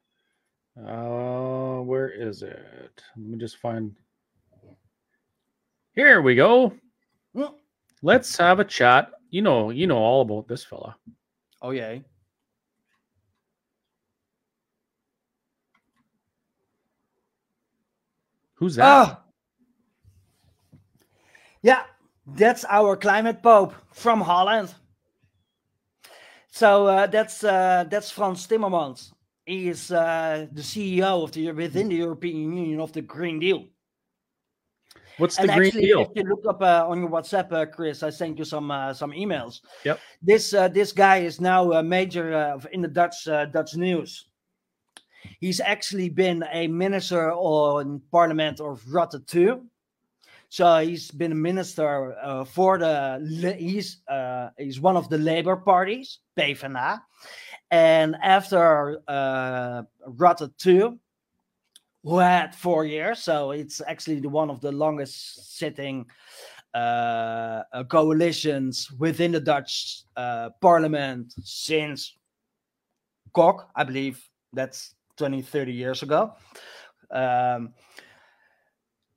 Uh, where is it? Let me just find. Here we go. Mm. Let's have a chat. You know, you know all about this fella. Oh yeah. Who's that? Ah, yeah, that's our climate pope from Holland. So uh, that's uh, that's Frans Timmermans. He is uh, the CEO of the within the European Union of the Green Deal. What's the and Green actually, Deal? if you look up uh, on your WhatsApp, uh, Chris, I sent you some uh, some emails. Yep. This uh, this guy is now a major uh, in the Dutch uh, Dutch news. He's actually been a minister on Parliament of Rutte two. So he's been a minister uh, for the. He's uh, he's one of the Labour parties, PvdA, and after uh, Rutte two, who had four years. So it's actually the one of the longest sitting uh, uh, coalitions within the Dutch uh, parliament since Kok, I believe that's 20, 30 years ago. Um,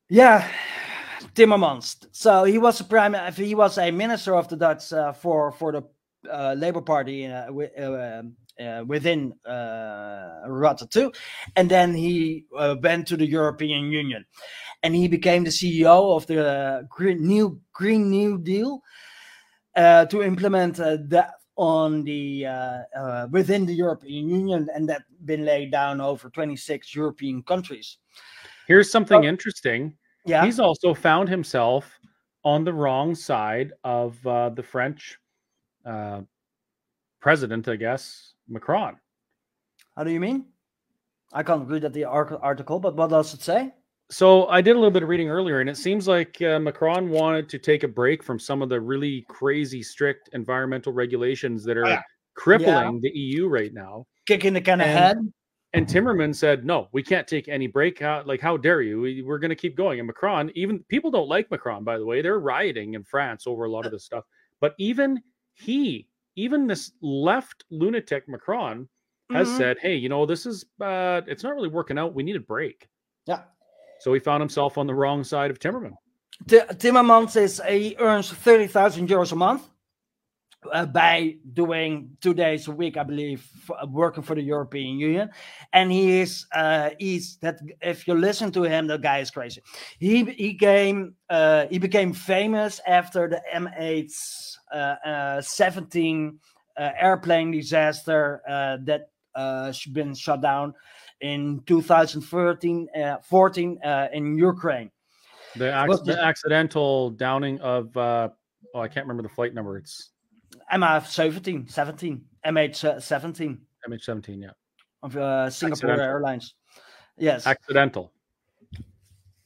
yeah, Timmermans. So he was a prime. He was a minister of the Dutch uh, for for the uh, Labour Party uh, wi- uh, uh, within uh, Rutte and then he uh, went to the European Union, and he became the CEO of the Green New Green New Deal uh, to implement uh, that on the uh, uh, within the European Union, and that been laid down over 26 European countries. Here's something Oh. interesting. Yeah, He's also found himself on the wrong side of uh, the French uh, president, I guess, Macron. how do you mean? I can't read that the article, but what does it say? So I did a little bit of reading earlier, and it seems like uh, Macron wanted to take a break from some of the really crazy, strict environmental regulations that are Yeah. crippling the EU right now. Kicking the can And- ahead. And Timmerman said, "No, we can't take any break. How, like, how dare you? We, we're going to keep going." And Macron, even people don't like Macron, by the way. They're rioting in France over a lot of this stuff. But even he, even this left lunatic Macron, has Mhm. said, "Hey, you know, this is uh, it's not really working out. We need a break." Yeah. So he found himself on the wrong side of Timmerman. Ti- Timmermans is he earns thirty thousand euros a month uh, by doing two days a week, I believe, working for the European Union, and he is uh, he's that. If you listen to him, the guy is crazy. He he came uh, he became famous after the MH uh, uh, 17 uh, airplane disaster uh, that uh, been shut down in 2013 uh, 14 uh, in Ukraine. The, ac- the accidental downing of uh, oh, I can't remember the flight number. It's MH17, 17, MH17 MH17. Yeah, of uh, Singapore Accidental. Airlines. Yes. accidental.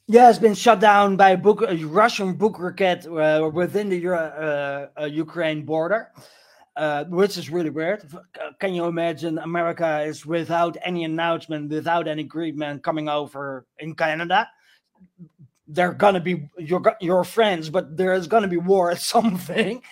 Yeah, it's been shut down by a, Buk, a Russian Buk rocket uh, within the Euro- uh, uh, Ukraine border, uh, which is really weird. Can you imagine America is without any announcement, without any agreement coming over in Canada? They're gonna be your your friends, but there is gonna be war at something.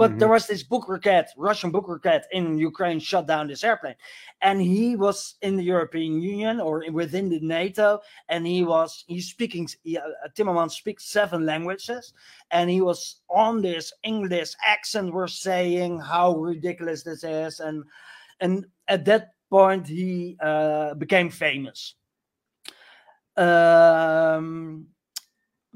But there was this Buk rocket, Russian Buk rocket in Ukraine, shut down this airplane, and he was in the European Union or within the NATO, and he was he's speaking he, uh, Timmermans speaks seven languages. And he was on this English accent we're saying how ridiculous this is. And and at that point he uh, became famous. Um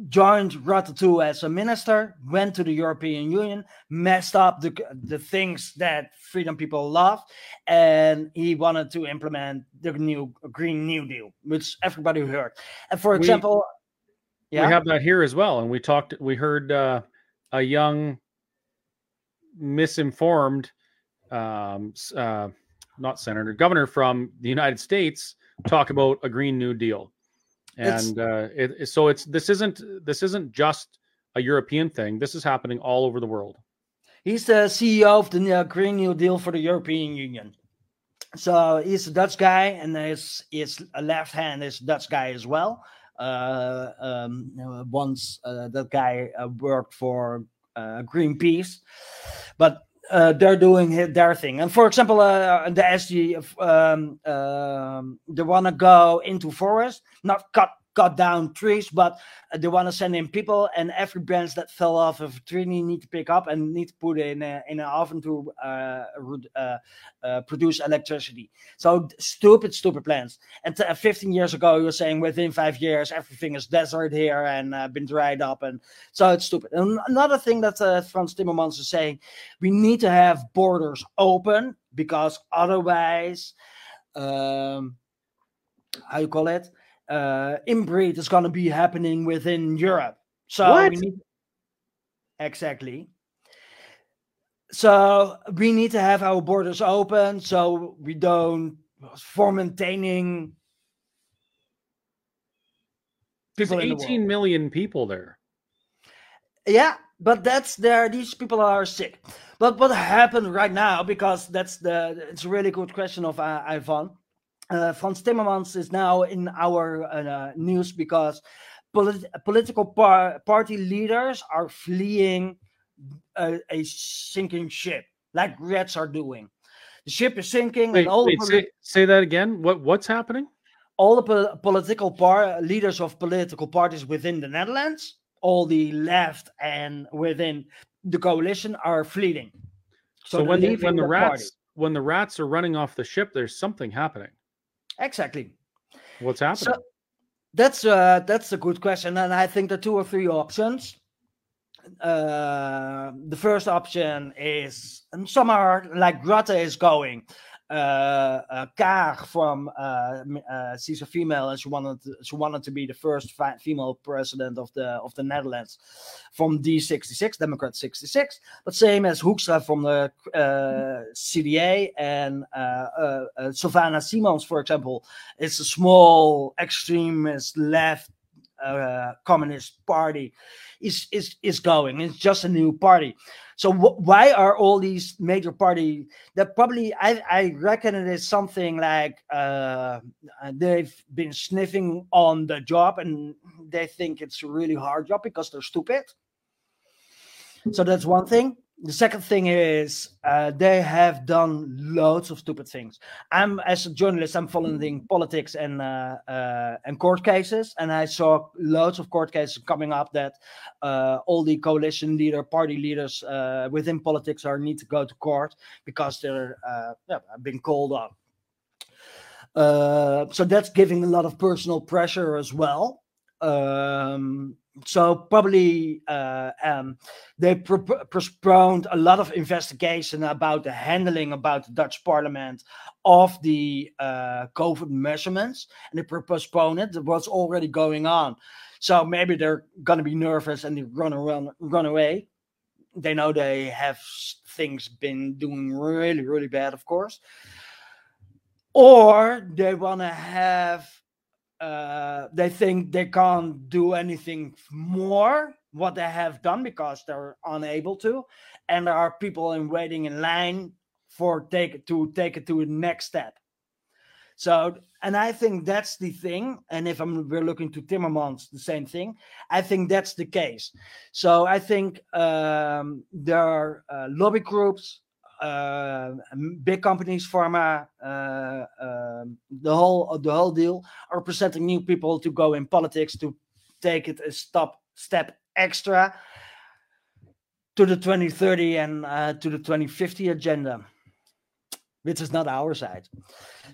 joined 2 as a minister went to the European Union messed up the the things that freedom people love and he wanted to implement the new green new deal which everybody heard and for We- example yeah We have that here as well, and we talked. We heard uh, a young, misinformed, um, uh, not senator, governor from the United States talk about a Green New Deal, and uh, it, so it's this isn't this isn't just a European thing. This is happening all over the world. He's the CEO of the uh, Green New Deal for the European Union. So he's a Dutch guy, and his his left hand is Dutch guy as well. Uh, um, once uh, that guy uh, worked for uh, Greenpeace, but uh, they're doing their thing. And for example, uh, the SG, um, um, they want to go into forest, not cut cut down trees, but uh, they want to send in people, and every branch that fell off of a tree need to pick up and need to put in a, in an oven to uh, uh, uh, produce electricity. So stupid, stupid plans. And uh, 15 years ago, you were saying within five years everything is desert here and uh, been dried up, and so it's stupid. And another thing that Frans Timmermans is saying, we need to have borders open because otherwise, um, how you call it? Uh, inbreed is going to be happening within Europe. So need exactly. So we need to have our borders open so we don't for maintaining There's people in the 18 world. million people there. Yeah, but that's there. These people are sick. But what happened right now? Because that's the. It's a really good question of uh, Ivan. Uh, Frans Timmermans is now in our uh, news because polit- political par- party leaders are fleeing a, a sinking ship, like Reds are doing. The ship is sinking, Wait, and all wait, the say, say that again. What what's happening? all the po- political par- leaders of political parties within the Netherlands, all the left and within the coalition are fleeing. So, they're when the, when the the rats party. when the rats are running off the ship, there's something happening. Exactly. What's happening? So that's uh, that's a good question, and I think the two or three options. Uh, the first option is, and some are like Rutte is going. Uh, uh, Kaag from uh, uh, she's a female, and she wanted to, she wanted to be the first fi- female president of the of the Netherlands from D66, Democrat 66. But same as Hoekstra from the uh, CDA and uh, uh, uh, Sylvana Simons, for example, it's a small extremist left uh, communist party is is is going. It's just a new party. So wh- why are all these major party that probably i i reckon it is something like uh they've been sniffing on the job and they think it's a really hard job because they're stupid. So that's one thing the second thing is uh, they have done loads of stupid things. I'm as a journalist, I'm following politics and uh, uh, and court cases, and I saw loads of court cases coming up that uh, all the coalition leader, party leaders uh, within politics are need to go to court because they're uh, yeah, been called up. So that's giving a lot of personal pressure as well. Um, so probably uh, um, they postponed a lot of investigation about the handling about the Dutch Parliament of the uh, COVID measurements, and they postponed it. Was already going on, so maybe they're gonna be nervous and they run run run away. They know they have things been doing really really bad, of course, or they wanna have uh, they think they can't do anything more what they have done because they're unable to, and there are people in waiting in line for take to take it to the next step. So, and I think that's the thing. And if I'm we're looking to Timmermans, the same thing. I think that's the case. So I think um, there are uh, lobby groups, big companies, pharma, uh, um, the whole the whole deal are presenting new people to go in politics to take it a stop step extra to the 2030 and uh, to the 2050 agenda, which is not our side.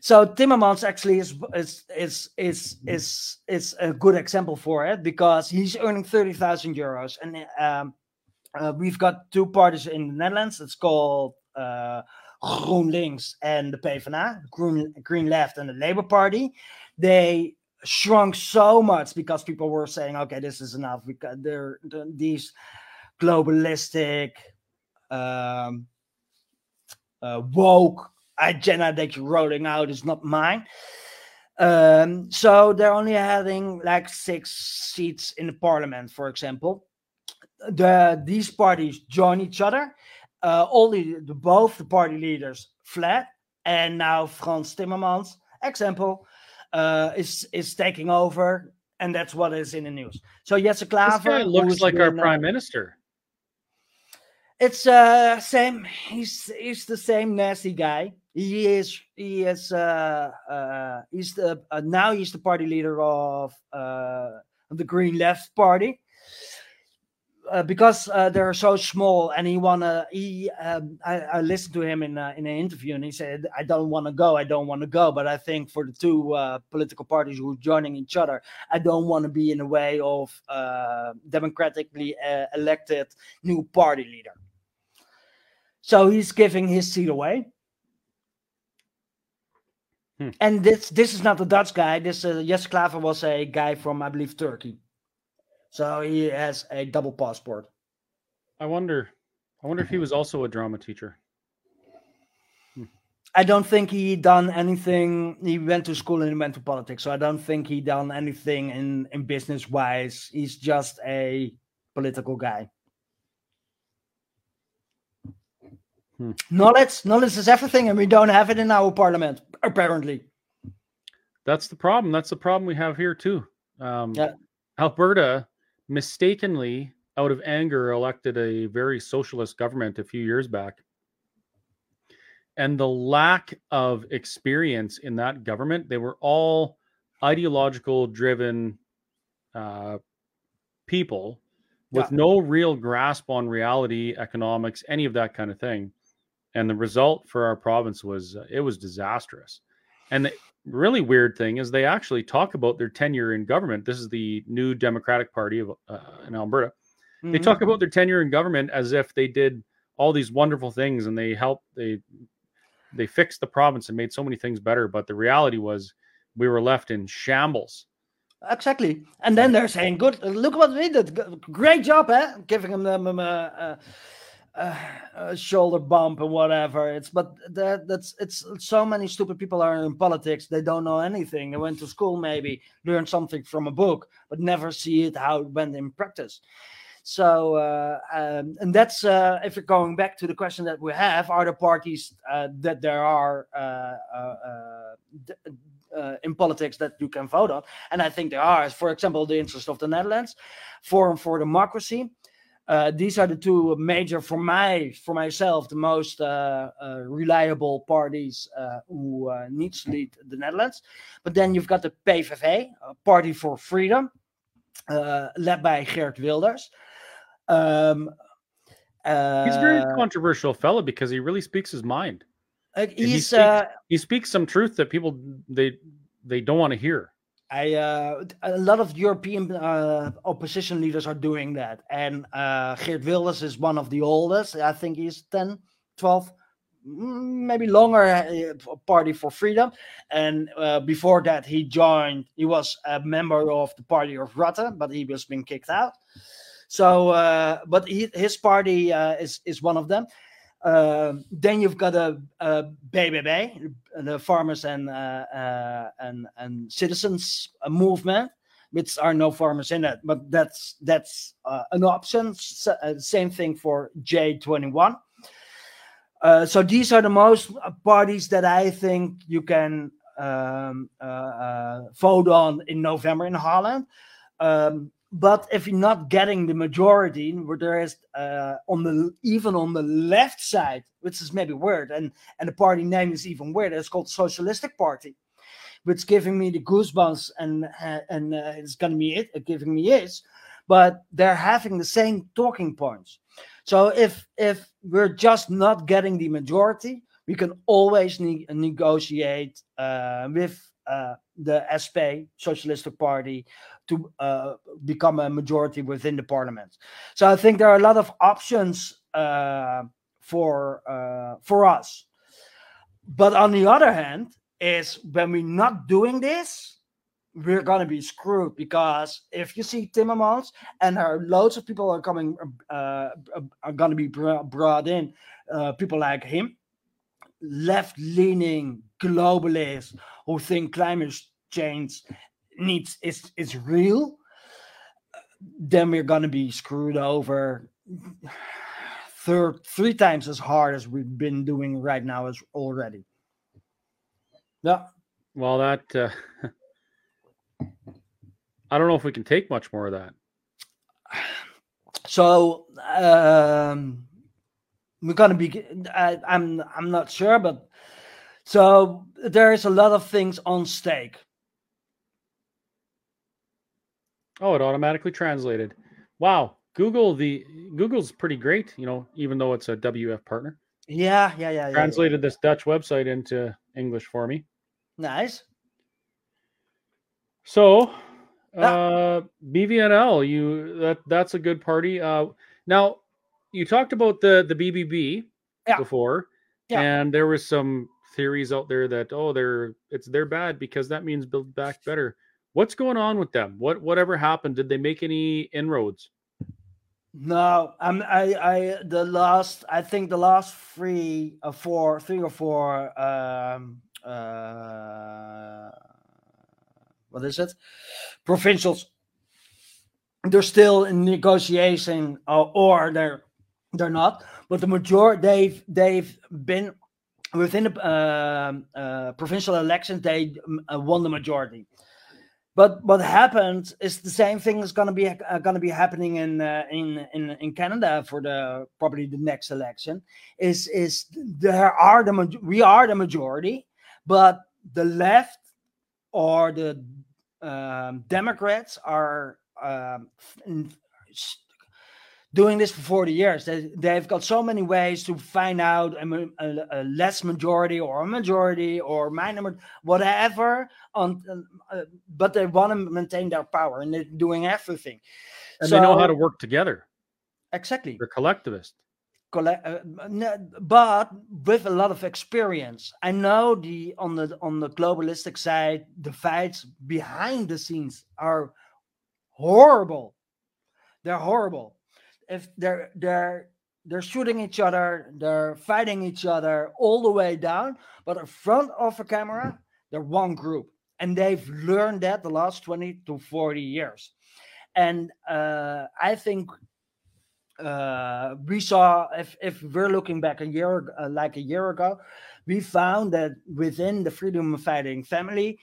So Timmermans actually is is is is is is a good example for it because he's earning thirty thousand euros, and um, uh, we've got two parties in the Netherlands. It's called uh, GroenLinks and the PvdA, Green Green Left and the Labour Party. They shrunk so much because people were saying, "Okay, this is enough." Because they're, the- these globalistic, um, uh, woke agenda that you're rolling out is not mine. Um, so they're only having like six seats in the parliament, for example. The these parties join each other. Uh, all the, both the party leaders fled, and now Frans Timmermans, example, uh, is is taking over, and that's what is in the news. So Jesse This Klaver guy looks like our uh, prime minister. It's uh same. He's he's the same nasty guy. He is he is uh uh he's the uh, now he's the party leader of uh of the Green Left Party. Uh, because uh, they're so small, and he wanna. He, um, I, I listened to him in uh, in an interview, and he said, "I don't want to go. I don't want to go." But I think for the two uh, political parties who are joining each other, I don't want to be in the way of uh, democratically uh, elected new party leader. So he's giving his seat away. Hmm. And this this is not a Dutch guy. This uh, Jesse Klaver was a guy from I believe Turkey. So he has a double passport. I wonder. I wonder if he was also a drama teacher. I don't think he done anything. He went to school and he went to politics. So I don't think he done anything in in business wise. He's just a political guy. Hmm. Knowledge, knowledge is everything, and we don't have it in our parliament apparently. That's the problem. That's the problem we have here too. Um, Yeah. Alberta mistakenly, out of anger, elected a very socialist government a few years back. And the lack of experience in that government, they were all ideological driven uh, people with Yeah. no real grasp on reality, economics, any of that kind of thing. and the result for our province was uh, it was disastrous. And the really weird thing is they actually talk about their tenure in government. This is the new Democratic Party of uh, in Alberta. They Mhm. talk about their tenure in government as if they did all these wonderful things and they helped they they fixed the province and made so many things better. But the reality was we were left in shambles. Exactly. And then they're saying, good, look what we did. Great job, eh? Giving them, them a, a, a, shoulder bump and whatever. It's but that that's it's so many stupid people are in politics. They don't know anything. They went to school, maybe learned something from a book, but never see it how it went in practice. So, uh, um, and that's uh, if you're going back to the question that we have, are the parties uh, that there are uh, uh, uh, in politics that you can vote on? And I think there are, for example, the interest of the Netherlands, Forum for Democracy. Uh, these are the two major, for my, for myself, the most uh, uh, reliable parties uh, who uh, needs to lead the Netherlands. But then you've got the PVV, Party for Freedom, uh, led by Geert Wilders. Um, He's a very controversial fellow because he really speaks his mind. he speaks- He speaks some truth that people they they don't want to hear. I uh, a lot of European uh, opposition leaders are doing that, and uh, Geert Wilders is one of the oldest. I think he's 10, 12, mm, maybe longer. Uh, Party for Freedom, and uh, before that, he joined. He was a member of the Party of Rutte, but he was being kicked out. So, uh, but he, his party is is one of them. Um then you've got a, a BBB, the Farmers and uh, uh, and and Citizens Movement, which are no farmers in it, but that's that's uh, an option. Same thing for JA21. Uh, so these are the most parties that I think you can um, uh, uh, vote on in November in Holland. Um, but if you're not getting the majority, where there is uh, on the even on the left side, which is maybe weird, and and the party name is even weird. It's called Socialistic Party, which giving me the goosebumps, and uh, and uh, it's gonna be it, uh, giving me is, but they're having the same talking points. So if if we're just not getting the majority, we can always ne- negotiate uh, with uh, the SP Socialistic Party to uh, become a majority within the parliament. So I think there are a lot of options uh, for uh, for us. But on the other hand, is when we're not doing this, we're gonna be screwed because if you see Timmermans and there are loads of people are coming uh, are gonna be brought in, people like him, left-leaning globalists who think climate change needs is is real, then we're gonna be screwed over third three times as hard as we've been doing right now as already. Yeah. Well, that uh, I don't know if we can take much more of that. So um, we're gonna be. I, I'm I'm not sure, but so there is a lot of things on stake. Oh, it automatically translated. Wow, Google the Google's pretty great. You know, even though it's a WF partner, Yeah, yeah, yeah. yeah, translated this Dutch website into English for me. Nice. So, Yeah. uh, BVNL, you that that's a good party. Uh, now, you talked about the the BBB Yeah. before, Yeah. and there was some theories out there that oh they're it's they're bad because that means build back better. What's going on with them? What whatever happened? Did they make any inroads? No, I'm I I the last I think the last three or four three or four um uh what is it provincials they're still in negotiation uh, or they're they're not but the majority they've they've been within the um uh, provincial elections they um, uh, won the majority but what happened is the same thing is going to be uh, going to be happening in uh, in in in Canada for the probably the next election. Is is there are the we are the majority, but the left or the um, Democrats are um, doing this for 40 years. They, they've got so many ways to find out a, a- a less majority or a majority or minor, whatever. On, uh, but they want to maintain their power and they're doing everything. And they know how to work together. Exactly. They're collectivist. Colle- uh, but with a lot of experience. I know the on the on the globalistic side, the fights behind the scenes are horrible. They're horrible. If they're they're they're shooting each other, they're fighting each other all the way down, but in front of a camera, they're one group. And they've learned that the last 20 to 40 years. And uh, I think uh, we saw if if we're looking back a year uh, like a year ago, we found that within the freedom fighting family,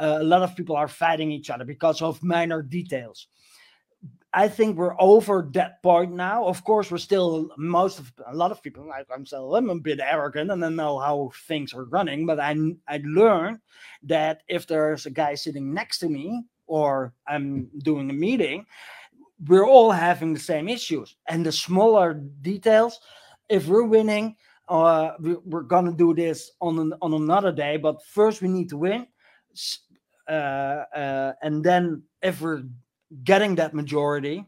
uh, a lot of people are fighting each other because of minor details. I think we're over that point now. Of course, we're still most of a lot of people like I'm still I'm a bit arrogant and I know how things are running, but I I learned that if there's a guy sitting next to me or I'm doing a meeting, we're all having the same issues and the smaller details if we're winning uh we, we're gonna do this on an, on another day but first we need to win uh, uh and then if we're getting that majority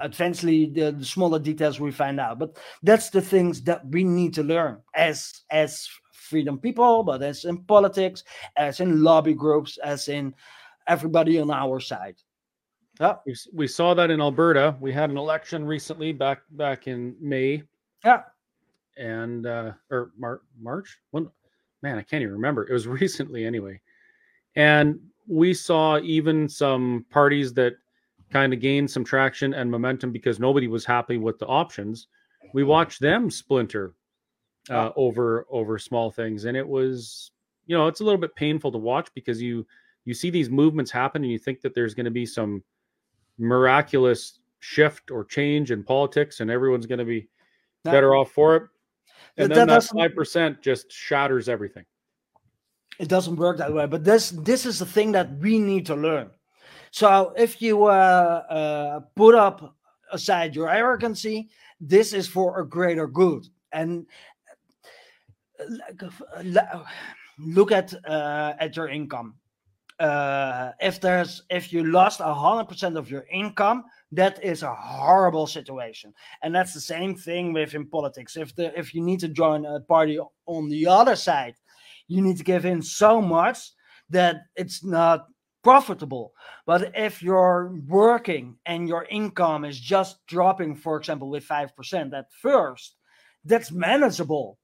eventually the, the smaller details we find out but that's the things that we need to learn as as freedom people but as in politics as in lobby groups as in everybody on our side yeah We, we saw that in Alberta. We had an election recently back back in May yeah and uh or Mar- March. When man, I can't even remember. It was recently anyway. And we saw even some parties that kind of gained some traction and momentum because nobody was happy with the options. We watched them splinter uh, over over small things, and it was you know it's a little bit painful to watch because you you see these movements happen and you think that there's going to be some miraculous shift or change in politics and everyone's going to be better off for it. And that then that five percent just shatters everything. It doesn't work that way. But this this is the thing that we need to learn. So if you uh, uh, put up aside your arrogancy this is for a greater good. And uh, look at uh, at your income. Uh, if there's if you lost hundred percent of your income that is a horrible situation. And that's the same thing with in politics. If the if you need to join a party on the other side you need to give in so much that it's not profitable. But if you're working and your income is just dropping, for example, with 5% at first, that's manageable.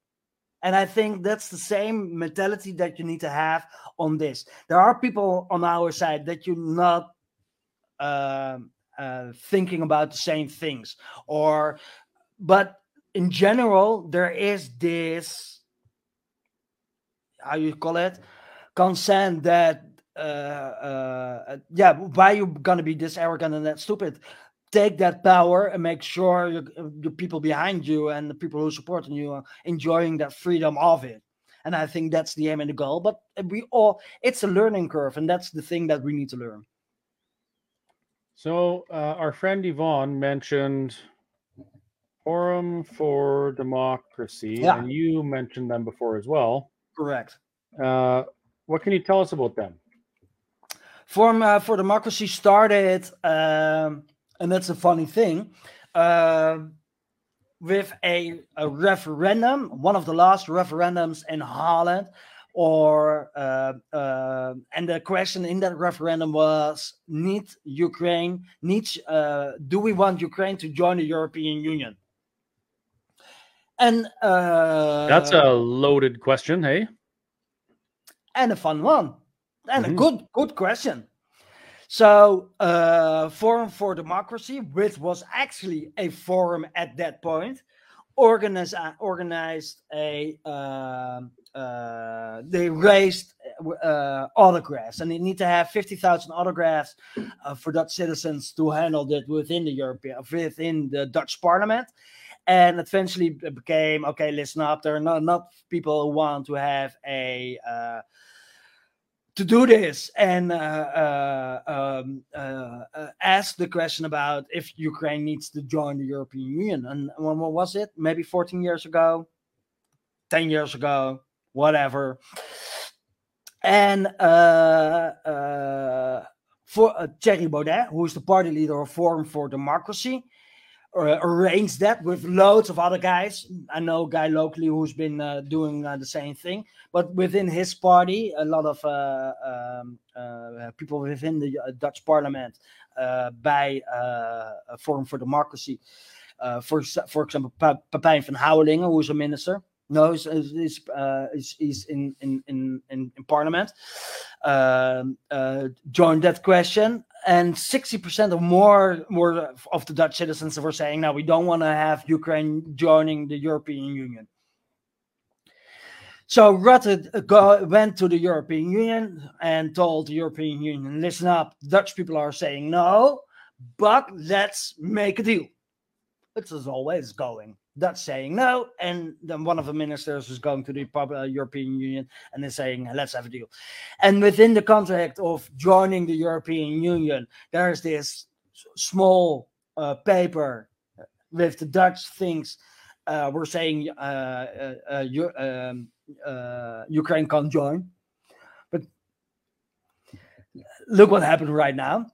And I think that's the same mentality that you need to have on this. There are people on our side that you're not um, uh, thinking about the same things, or but in general, there is this how you call it consent that uh, uh yeah why you gonna be this arrogant and that stupid take that power and make sure the people behind you and the people who support you are enjoying that freedom of it and i think that's the aim and the goal but we all it's a learning curve and that's the thing that we need to learn So uh, our friend Yvonne mentioned Forum for Democracy, Yeah. and you mentioned them before as well. Correct Uh, what can you tell us about them? Forum uh, for Democracy started, um, and that's a funny thing, um, with a, a referendum, one of the last referendums in Holland, or uh, uh, and the question in that referendum was: Need Ukraine? Needs? Uh, do we want Ukraine to join the European Union? And uh, That's a loaded question, hey? and a fun one and Mhm. a good good question so uh forum for democracy which was actually a forum at that point organized uh, organized a um uh they raised uh autographs and they need to have 50,000 autographs uh, for Dutch citizens to handle that within the European within the Dutch parliament and eventually became okay listen up there are not enough people who want to have a uh to do this and uh, uh, um, uh, uh, ask the question about if Ukraine needs to join the European Union. And when was it? Maybe 14 years ago, 10 years ago, whatever. And uh, for Thierry Baudet, who is the party leader of Forum for Democracy, uh, arranged that with loads of other guys. I know a guy locally who's been uh, doing uh, the same thing, but within his party, a lot of uh, um, uh, people within the uh, Dutch parliament by Forum for Democracy. For for example, Pa- Pepijn van Houwelingen, who is a minister. No, he's, he's, uh, he's, he's in, in, in, in, in parliament. Um, uh, joined that question, and 60% or more more of the Dutch citizens were saying, "No, we don't want to have Ukraine joining the European Union." So Rutte uh, go, went to the European Union and told the European Union, "Listen up, Dutch people are saying no, but let's make a deal." It is as always going. Dutch saying no, and then one of the ministers is going to the uh, European Union and is saying, "Let's have a deal." And within the contract of joining the European Union, there's this small uh, paper with the Dutch things. Uh, we're saying uh, uh, uh, um, Ukraine can't join, but look what happened right now.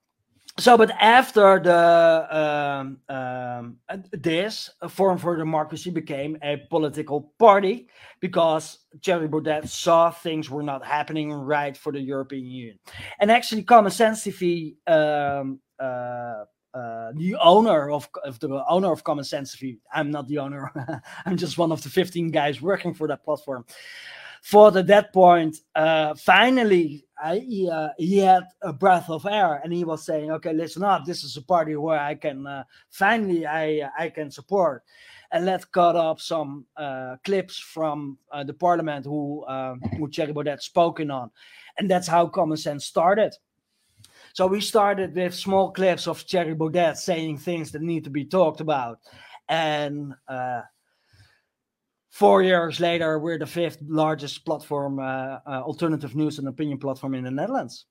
So, but after the um, um, this, Forum for Democracy became a political party because Thierry Baudet saw things were not happening right for the European Union. And actually, Common Sense TV, um, uh, uh, the owner of, of the owner of Common Sense TV, I'm not the owner. I'm just one of the 15 guys working for that platform. Thought at that point, uh, finally, I, he, uh, he had a breath of air, and he was saying, "Okay, listen up. This is a party where I can uh, finally I I can support." And let's cut up some uh, clips from uh, the parliament who uh, who Thierry Baudet spoken on, and that's how Common Sense started. So we started with small clips of Thierry Baudet saying things that need to be talked about, and uh, four years later, we're the fifth largest platform, uh, uh, alternative news and opinion platform in the Netherlands.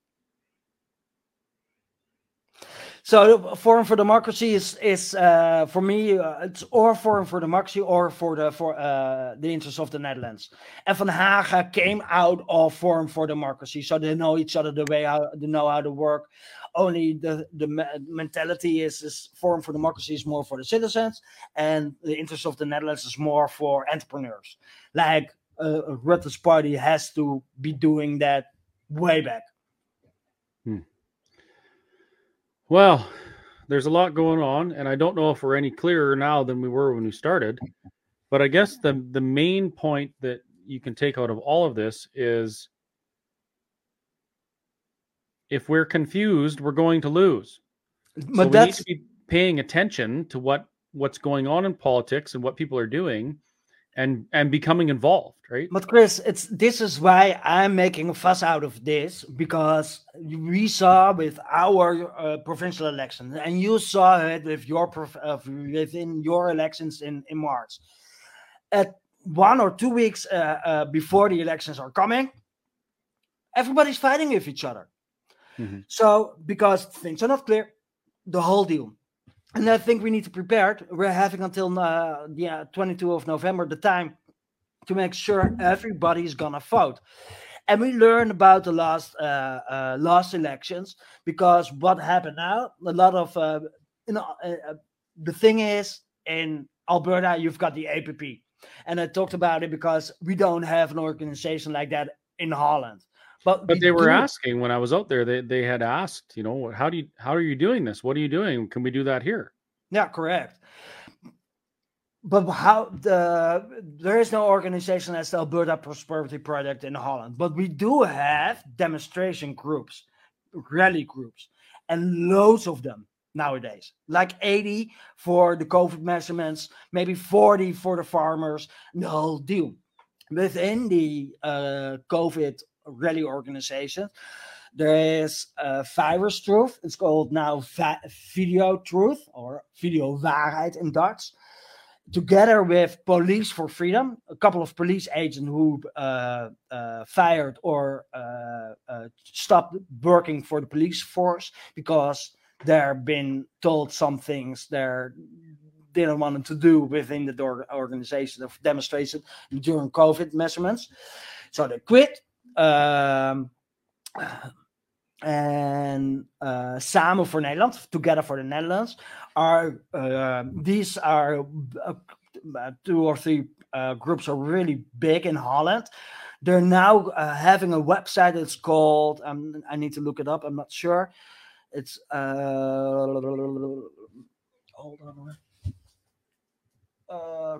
So Forum for Democracy is is uh, for me uh, it's or Forum for Democracy or for the for uh, the interests of the Netherlands. And Van Haga came out of Forum for Democracy, so they know each other the way how they know how to work. Only the the mentality is is Forum for Democracy is more for the citizens, and the interest of the Netherlands is more for entrepreneurs. Like uh, Rutte's party has to be doing that way back. Well, there's a lot going on, and I don't know if we're any clearer now than we were when we started. But I guess the the main point that you can take out of all of this is if we're confused, we're going to lose. so But we that's need to be paying attention to what what's going on in politics and what people are doing and and becoming involved, right? But Chris, it's this is why I'm making a fuss out of this because we saw with our uh, provincial elections, and you saw it with your prof- uh, within your elections in in March. At one or two weeks uh, uh, before the elections are coming, everybody's fighting with each other. Mhm. So because things are not clear, the whole deal. And I think we need to prepare. We're having until uh, yeah 22 of November the time to make sure everybody's gonna vote. And we learned about the last uh, uh, last elections because what happened now? A lot of uh, you know uh, uh, the thing is in Alberta you've got the APP, and I talked about it because we don't have an organization like that in Holland. But But they were asking when I was out there. They they had asked, you know, how do you how are you doing this? What are you doing? Can we do that here? Yeah, correct. But how the there is no organization as the Alberta Prosperity Project in Holland, but we do have demonstration groups, rally groups, and loads of them nowadays. Like 80 for the COVID measurements, maybe 40 for the farmers, the whole deal. Within the uh, COVID rally organization, there is uh, Virus Truth. It's called now Video Truth or Video Waarheid in Dutch. together with Police for Freedom, a couple of police agents who uh, uh, fired or uh, uh, stopped working for the police force because they're been told some things they didn't want to do within the organization of demonstration during COVID measurements. So they quit. Um, en uh, Samen voor Nederland, Together for the Netherlands, are uh, these are uh, two or three groups are really big in Holland. They're now having a website. It's called. Um, I need to look it up. I'm not sure. It's hold on. Uh.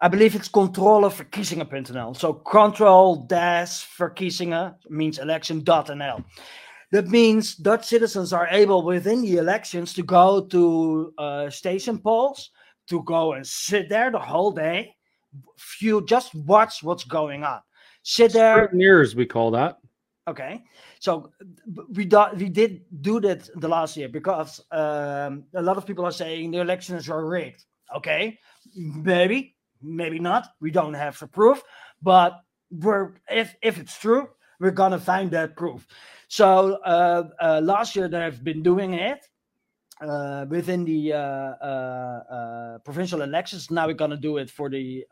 I believe it's controleverkiezingen.nl. So control dash verkiezingen means election.nl. That means Dutch citizens are able within the elections to go to uh, station polls, to go and sit there the whole day, few just watch what's going on. Sit there. Scrutineers, we call that. Okay, so we do, we did do that the last year because um, a lot of people are saying the elections are rigged. Okay, maybe, maybe not. We don't have the proof, but we're if if it's true, we're gonna find that proof. So uh, uh, last year they've been doing it uh, within the uh, uh, uh, provincial elections. Now we're to do it for the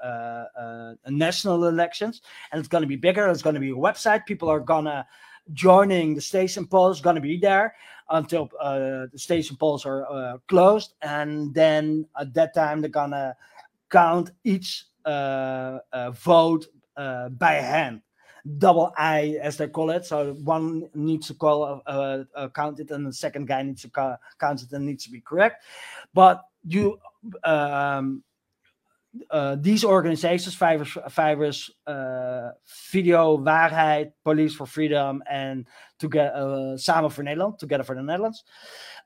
national elections, and it's to be bigger. It's to be a website. People are to joining the station polls. Going to be there until uh, the station polls are uh, closed, and then at that time they're to count each uh, uh, vote uh, by hand double I, as they call it. So one needs to call uh, uh, count it, and the second guy needs to ca- count it and needs to be correct. But you, um, uh, these organizations, Fibers, Fibers Video Waarheid, Police for Freedom, and Together, Samen voor Nederland, Together for the Netherlands,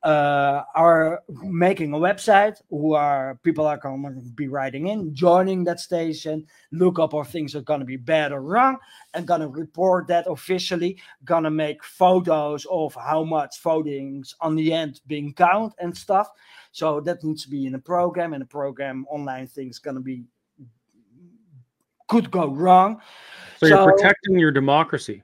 uh, are making a website. Who are people are going to be writing in, joining that station, look up if things are going to be bad or wrong, and going to report that officially. Going to make photos of how much votings on the end being count and stuff. So that needs to be in a program, and a program online things going to be could go wrong. So, you're protecting your democracy.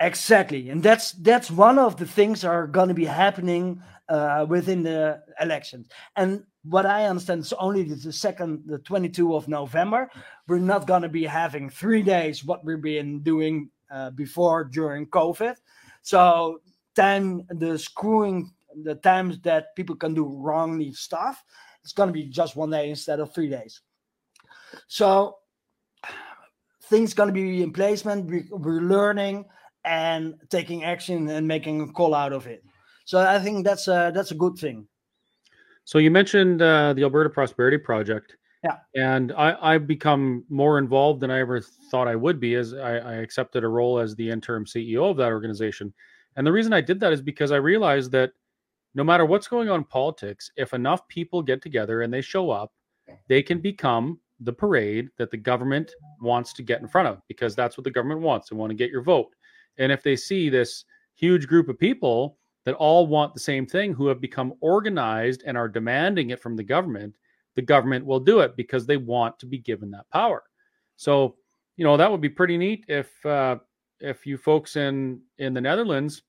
Exactly, and that's that's one of the things are going to be happening uh, within the elections. And what I understand is only the, the second, the 22 of November. We're not going to be having three days what we've been doing uh, before during COVID. So time the screwing the times that people can do wrongly stuff, it's going to be just one day instead of three days. So things going to be in placement. We, we're learning and taking action and making a call out of it. So I think that's a that's a good thing. So you mentioned uh, the Alberta Prosperity Project. Yeah. And I, I've become more involved than I ever thought I would be as I, I accepted a role as the interim CEO of that organization. And the reason I did that is because I realized that no matter what's going on in politics, if enough people get together and they show up, they can become the parade that the government wants to get in front of because that's what the government wants. They want to get your vote. And if they see this huge group of people that all want the same thing who have become organized and are demanding it from the government, the government will do it because they want to be given that power. So, you know, that would be pretty neat if uh, if you folks in in the Netherlands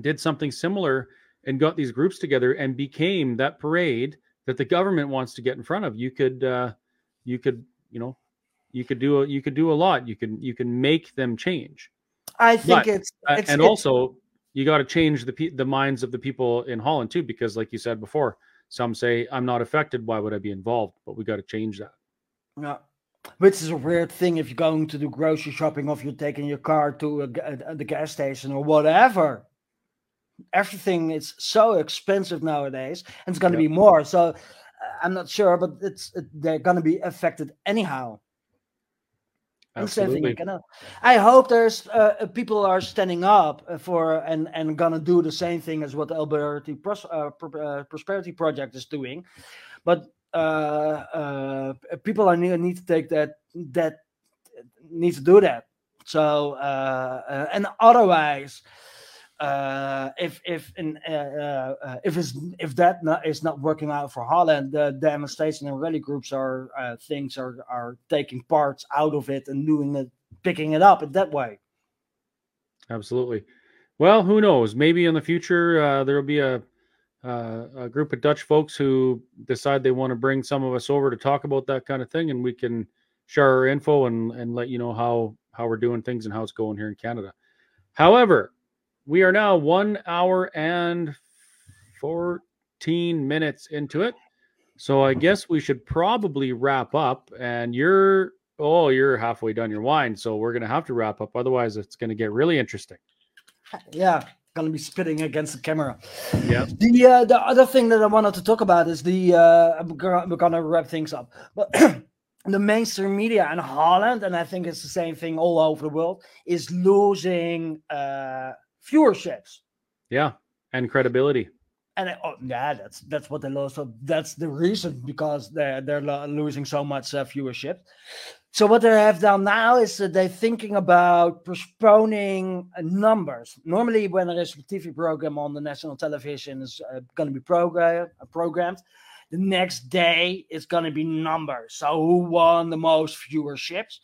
did something similar and got these groups together and became that parade that the government wants to get in front of. You could uh, you could you know you could do a, you could do a lot. You can you can make them change. I think But, it's, Uh, it's and it's- also you got to change the the minds of the people in Holland too, because like you said before, some say I'm not affected. Why would I be involved? But we got to change that. Yeah. Which is a weird thing if you're going to do grocery shopping or if you're taking your car to a, uh, the gas station or whatever. Everything is so expensive nowadays and it's going to Yeah. be more. So uh, I'm not sure, but it's it, they're going to be affected anyhow. And same thing Absolutely. I hope there's uh, uh, people are standing up for and and gonna do the same thing as what the Alberta Pros- uh, Pro- uh, Prosperity Project is doing, but uh, uh, people are need, need to take that that need to do that. So uh, uh, and otherwise, uh, if if in, uh, uh, uh, if it's if that not, is not working out for Holland, the demonstration and rally groups are uh, things are are taking parts out of it and doing it, picking it up in that way. Absolutely. Well, who knows? Maybe in the future there will be a a group of Dutch folks who decide they want to bring some of us over to talk about that kind of thing, and we can share our info and and let you know how how we're doing things and how it's going here in Canada. However, we are now one hour and fourteen minutes into it, so I guess we should probably wrap up. And you're oh, you're halfway done your wine, so we're gonna have to wrap up. Otherwise, it's gonna get really interesting. Yeah, gonna be spitting against the camera. Yeah. The uh, the other thing that I wanted to talk about is the uh, we're gonna wrap things up, but the mainstream media in Holland, and I think it's the same thing all over the world, is losing uh, viewerships. Yeah, and credibility. And I- oh, yeah, that's that's what they lost. So that's the reason because they're they're losing so much uh, viewership. So what they have done now is that they're thinking about postponing uh, numbers. Normally, when there is a TV program on the national television is uh, going to be program uh, programmed, the next day it's going to be numbers. So who won the most viewerships?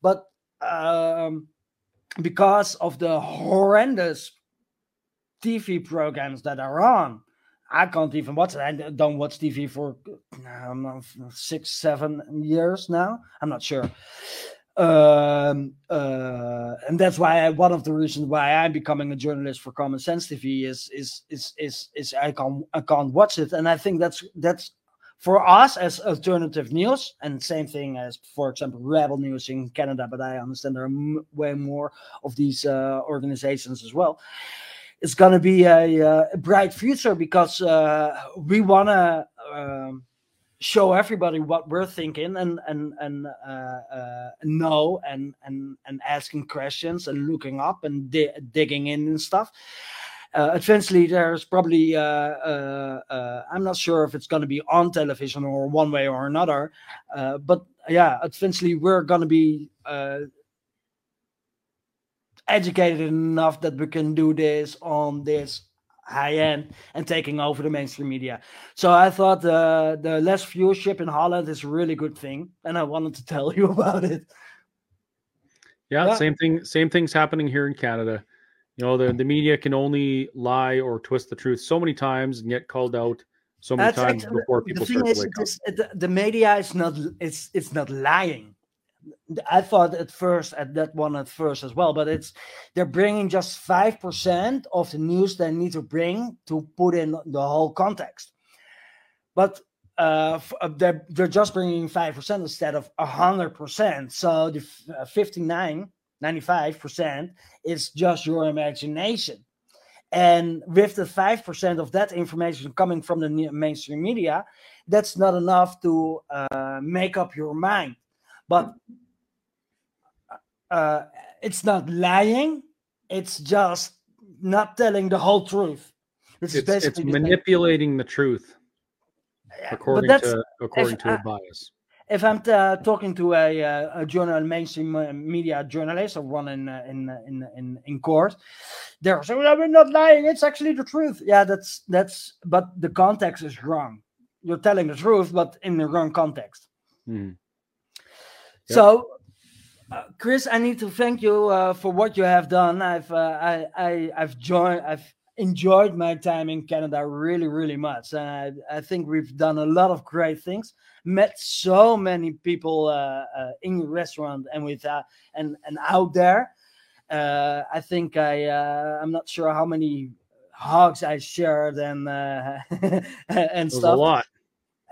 But um, because of the horrendous TV programs that are on. I can't even watch it. I don't watch TV for um, six, seven years now. I'm not sure. Um, uh, and that's why I, one of the reasons why I'm becoming a journalist for Common Sense TV is is is is is I can't I can't watch it, and I think that's that's for us as alternative news, and same thing as, for example, Rebel News in Canada. But I understand there are m- way more of these uh, organizations as well it's going to be a, uh, a bright future because uh, we want to um, show everybody what we're thinking and and and uh, uh, know and and and asking questions and looking up and di- digging in and stuff. Uh, eventually, there's probably uh, uh, uh, I'm not sure if it's going to be on television or one way or another, uh, but yeah, eventually we're going to be uh, educated enough that we can do this on this high end and taking over the mainstream media. So I thought the the less viewership in Holland is a really good thing, and I wanted to tell you about it. Yeah, Yeah. same thing. Same things happening here in Canada. You know, the, the media can only lie or twist the truth so many times and get called out so many That's times before the people thing start is, to wake up. this, the, the media is not it's it's not lying. I thought at first at that one at first as well, but it's they're bringing just five percent of the news they need to bring to put in the whole context. But uh, uh, they're they're just bringing five percent instead of hundred percent. So the uh, 59, 95 percent is just your imagination. And with the 5% of that information coming from the mainstream media, that's not enough to uh, make up your mind. But uh, it's not lying, it's just not telling the whole truth. Which It's, it's basically the manipulating the truth according to according to a bias. If I'm uh, talking to a, uh, a journal, mainstream uh, media journalist or one in in, in in in court, they're saying, "No, "We're not lying. It's actually the truth." Yeah, that's that's. But the context is wrong. You're telling the truth, but in the wrong context. Mhm. Yep. So, uh, Chris, I need to thank you uh, for what you have done. I've uh, I, I I've joined. I've enjoyed my time in Canada really, really much. And I, I think we've done a lot of great things. Met so many people uh, uh, in your restaurant and with uh, and and out there. Uh, I think I uh, I'm not sure how many hugs I shared and uh, and stuff a lot.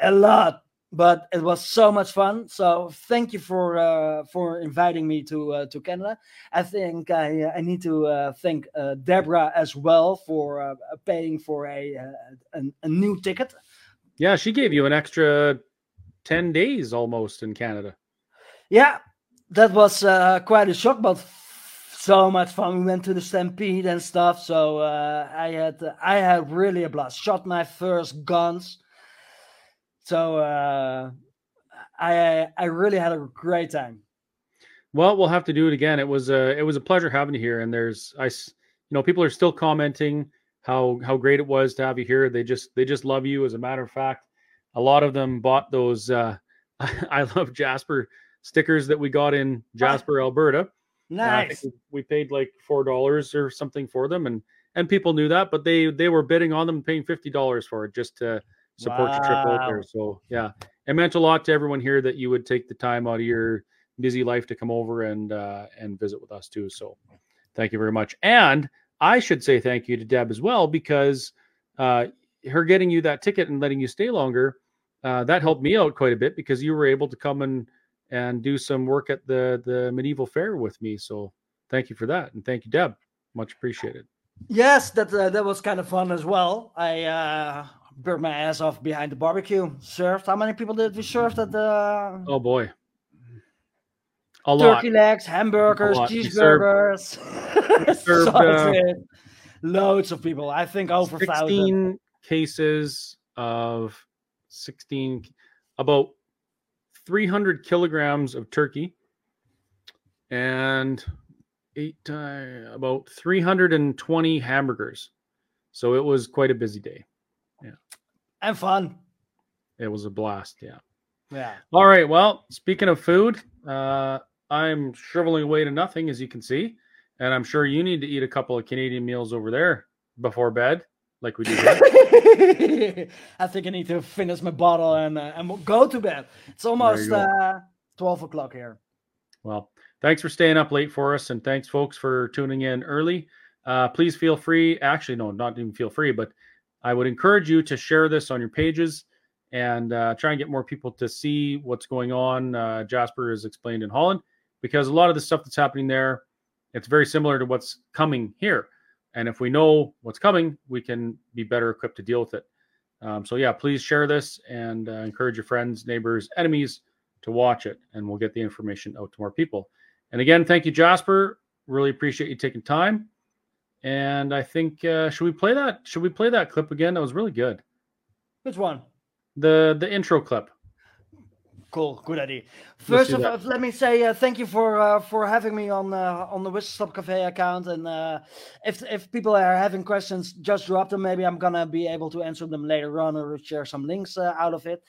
a lot but it was so much fun. So thank you for uh, for inviting me to uh, to canada. I think i i need to uh, thank uh, deborah as well for uh, paying for a, uh, a a new ticket. Yeah, she gave you an extra ten days almost in Canada. yeah that was uh, quite a shock but so much fun. We went to the stampede and stuff so uh, i had i had really a blast. Shot my first guns so uh, i i really had a great time Well, we'll have to do it again. It was a it was a pleasure having you here. And there's I you know, people are still commenting how how great it was to have you here. They just they just love you. As a matter of fact, a lot of them bought those uh, I love Jasper stickers that we got in Jasper, Alberta. Uh, Nice. think we paid like four dollars or something for them, and and people knew that, but they they were bidding on them, paying fifty dollars for it just to support your trip out there. So yeah, it meant a lot to everyone here that you would take the time out of your busy life to come over and uh, and visit with us too. So thank you very much, and I should say thank you to Deb as well because uh, her getting you that ticket and letting you stay longer uh, that helped me out quite a bit because you were able to come and and do some work at the the medieval fair with me. So thank you for that, and thank you, Deb. Much appreciated. Yes, that uh, that was kind of fun as well. I uh, burned my ass off behind the barbecue. Served. How many people did we serve at the Oh boy, a lot. turkey legs, hamburgers. We served- cheeseburgers, served, uh. Loads of people. I think over a thousand. 16 cases of 16 about 300 kilograms of turkey and eight uh, about 320 hamburgers so it was quite a busy day And fun. it was a blast yeah Yeah. all right well speaking of food uh i'm shriveling away to nothing as you can see and i'm sure you need to eat a couple of canadian meals over there before bed like we do here. I think I need to finish my bottle and uh, and we'll go to bed. It's almost uh, twelve o'clock here. Well, thanks for staying up late for us, and thanks, folks, for tuning in early. Uh, please feel free. Actually, no, not even feel free, but I would encourage you to share this on your pages and uh, try and get more people to see what's going on. Uh, Jasper is explained in Holland because a lot of the stuff that's happening there, it's very similar to what's coming here. And if we know what's coming, we can be better equipped to deal with it. Um, so yeah, please share this and uh, encourage your friends, neighbors, enemies to watch it, and we'll get the information out to more people. And again, thank you, Jasper. Really appreciate you taking time. And I think uh, should we play that? Should we play that clip again? That was really good. Which one? The the intro clip. Cool, good idea. First of all, let me say uh, thank you for uh, for having me on uh, on the Whistle Stop Cafe account. And uh, if if people are having questions, just drop them. Maybe I'm gonna be able to answer them later on or share some links uh, out of it.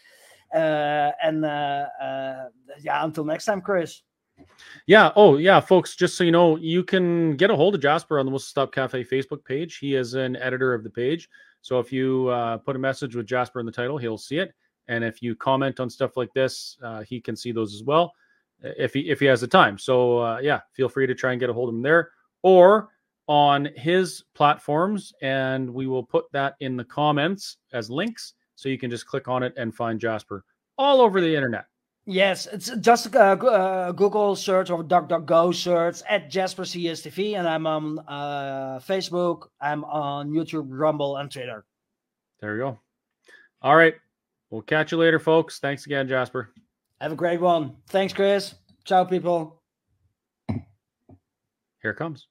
Uh, and uh, uh, yeah, until next time, Chris. Yeah. Oh, yeah, folks. Just so you know, you can get a hold of Jasper on the Whistle Stop Cafe Facebook page. He is an editor of the page. So if you uh, put a message with Jasper in the title, he'll see it. And if you comment on stuff like this, uh, he can see those as well, uh, if he if he has the time. So uh, yeah, feel free to try and get a hold of him there or on his platforms, and we will put that in the comments as links, so you can just click on it and find Jasper all over the internet. Yes, it's just a uh, uh, Google search or DuckDuckGo search at Jasper CSTV, and I'm on uh, Facebook, I'm on YouTube, Rumble, and Twitter. There you go. All right. We'll catch you later, folks. Thanks again, Jasper. Have a great one. Thanks, Chris. Ciao, people. Here it comes.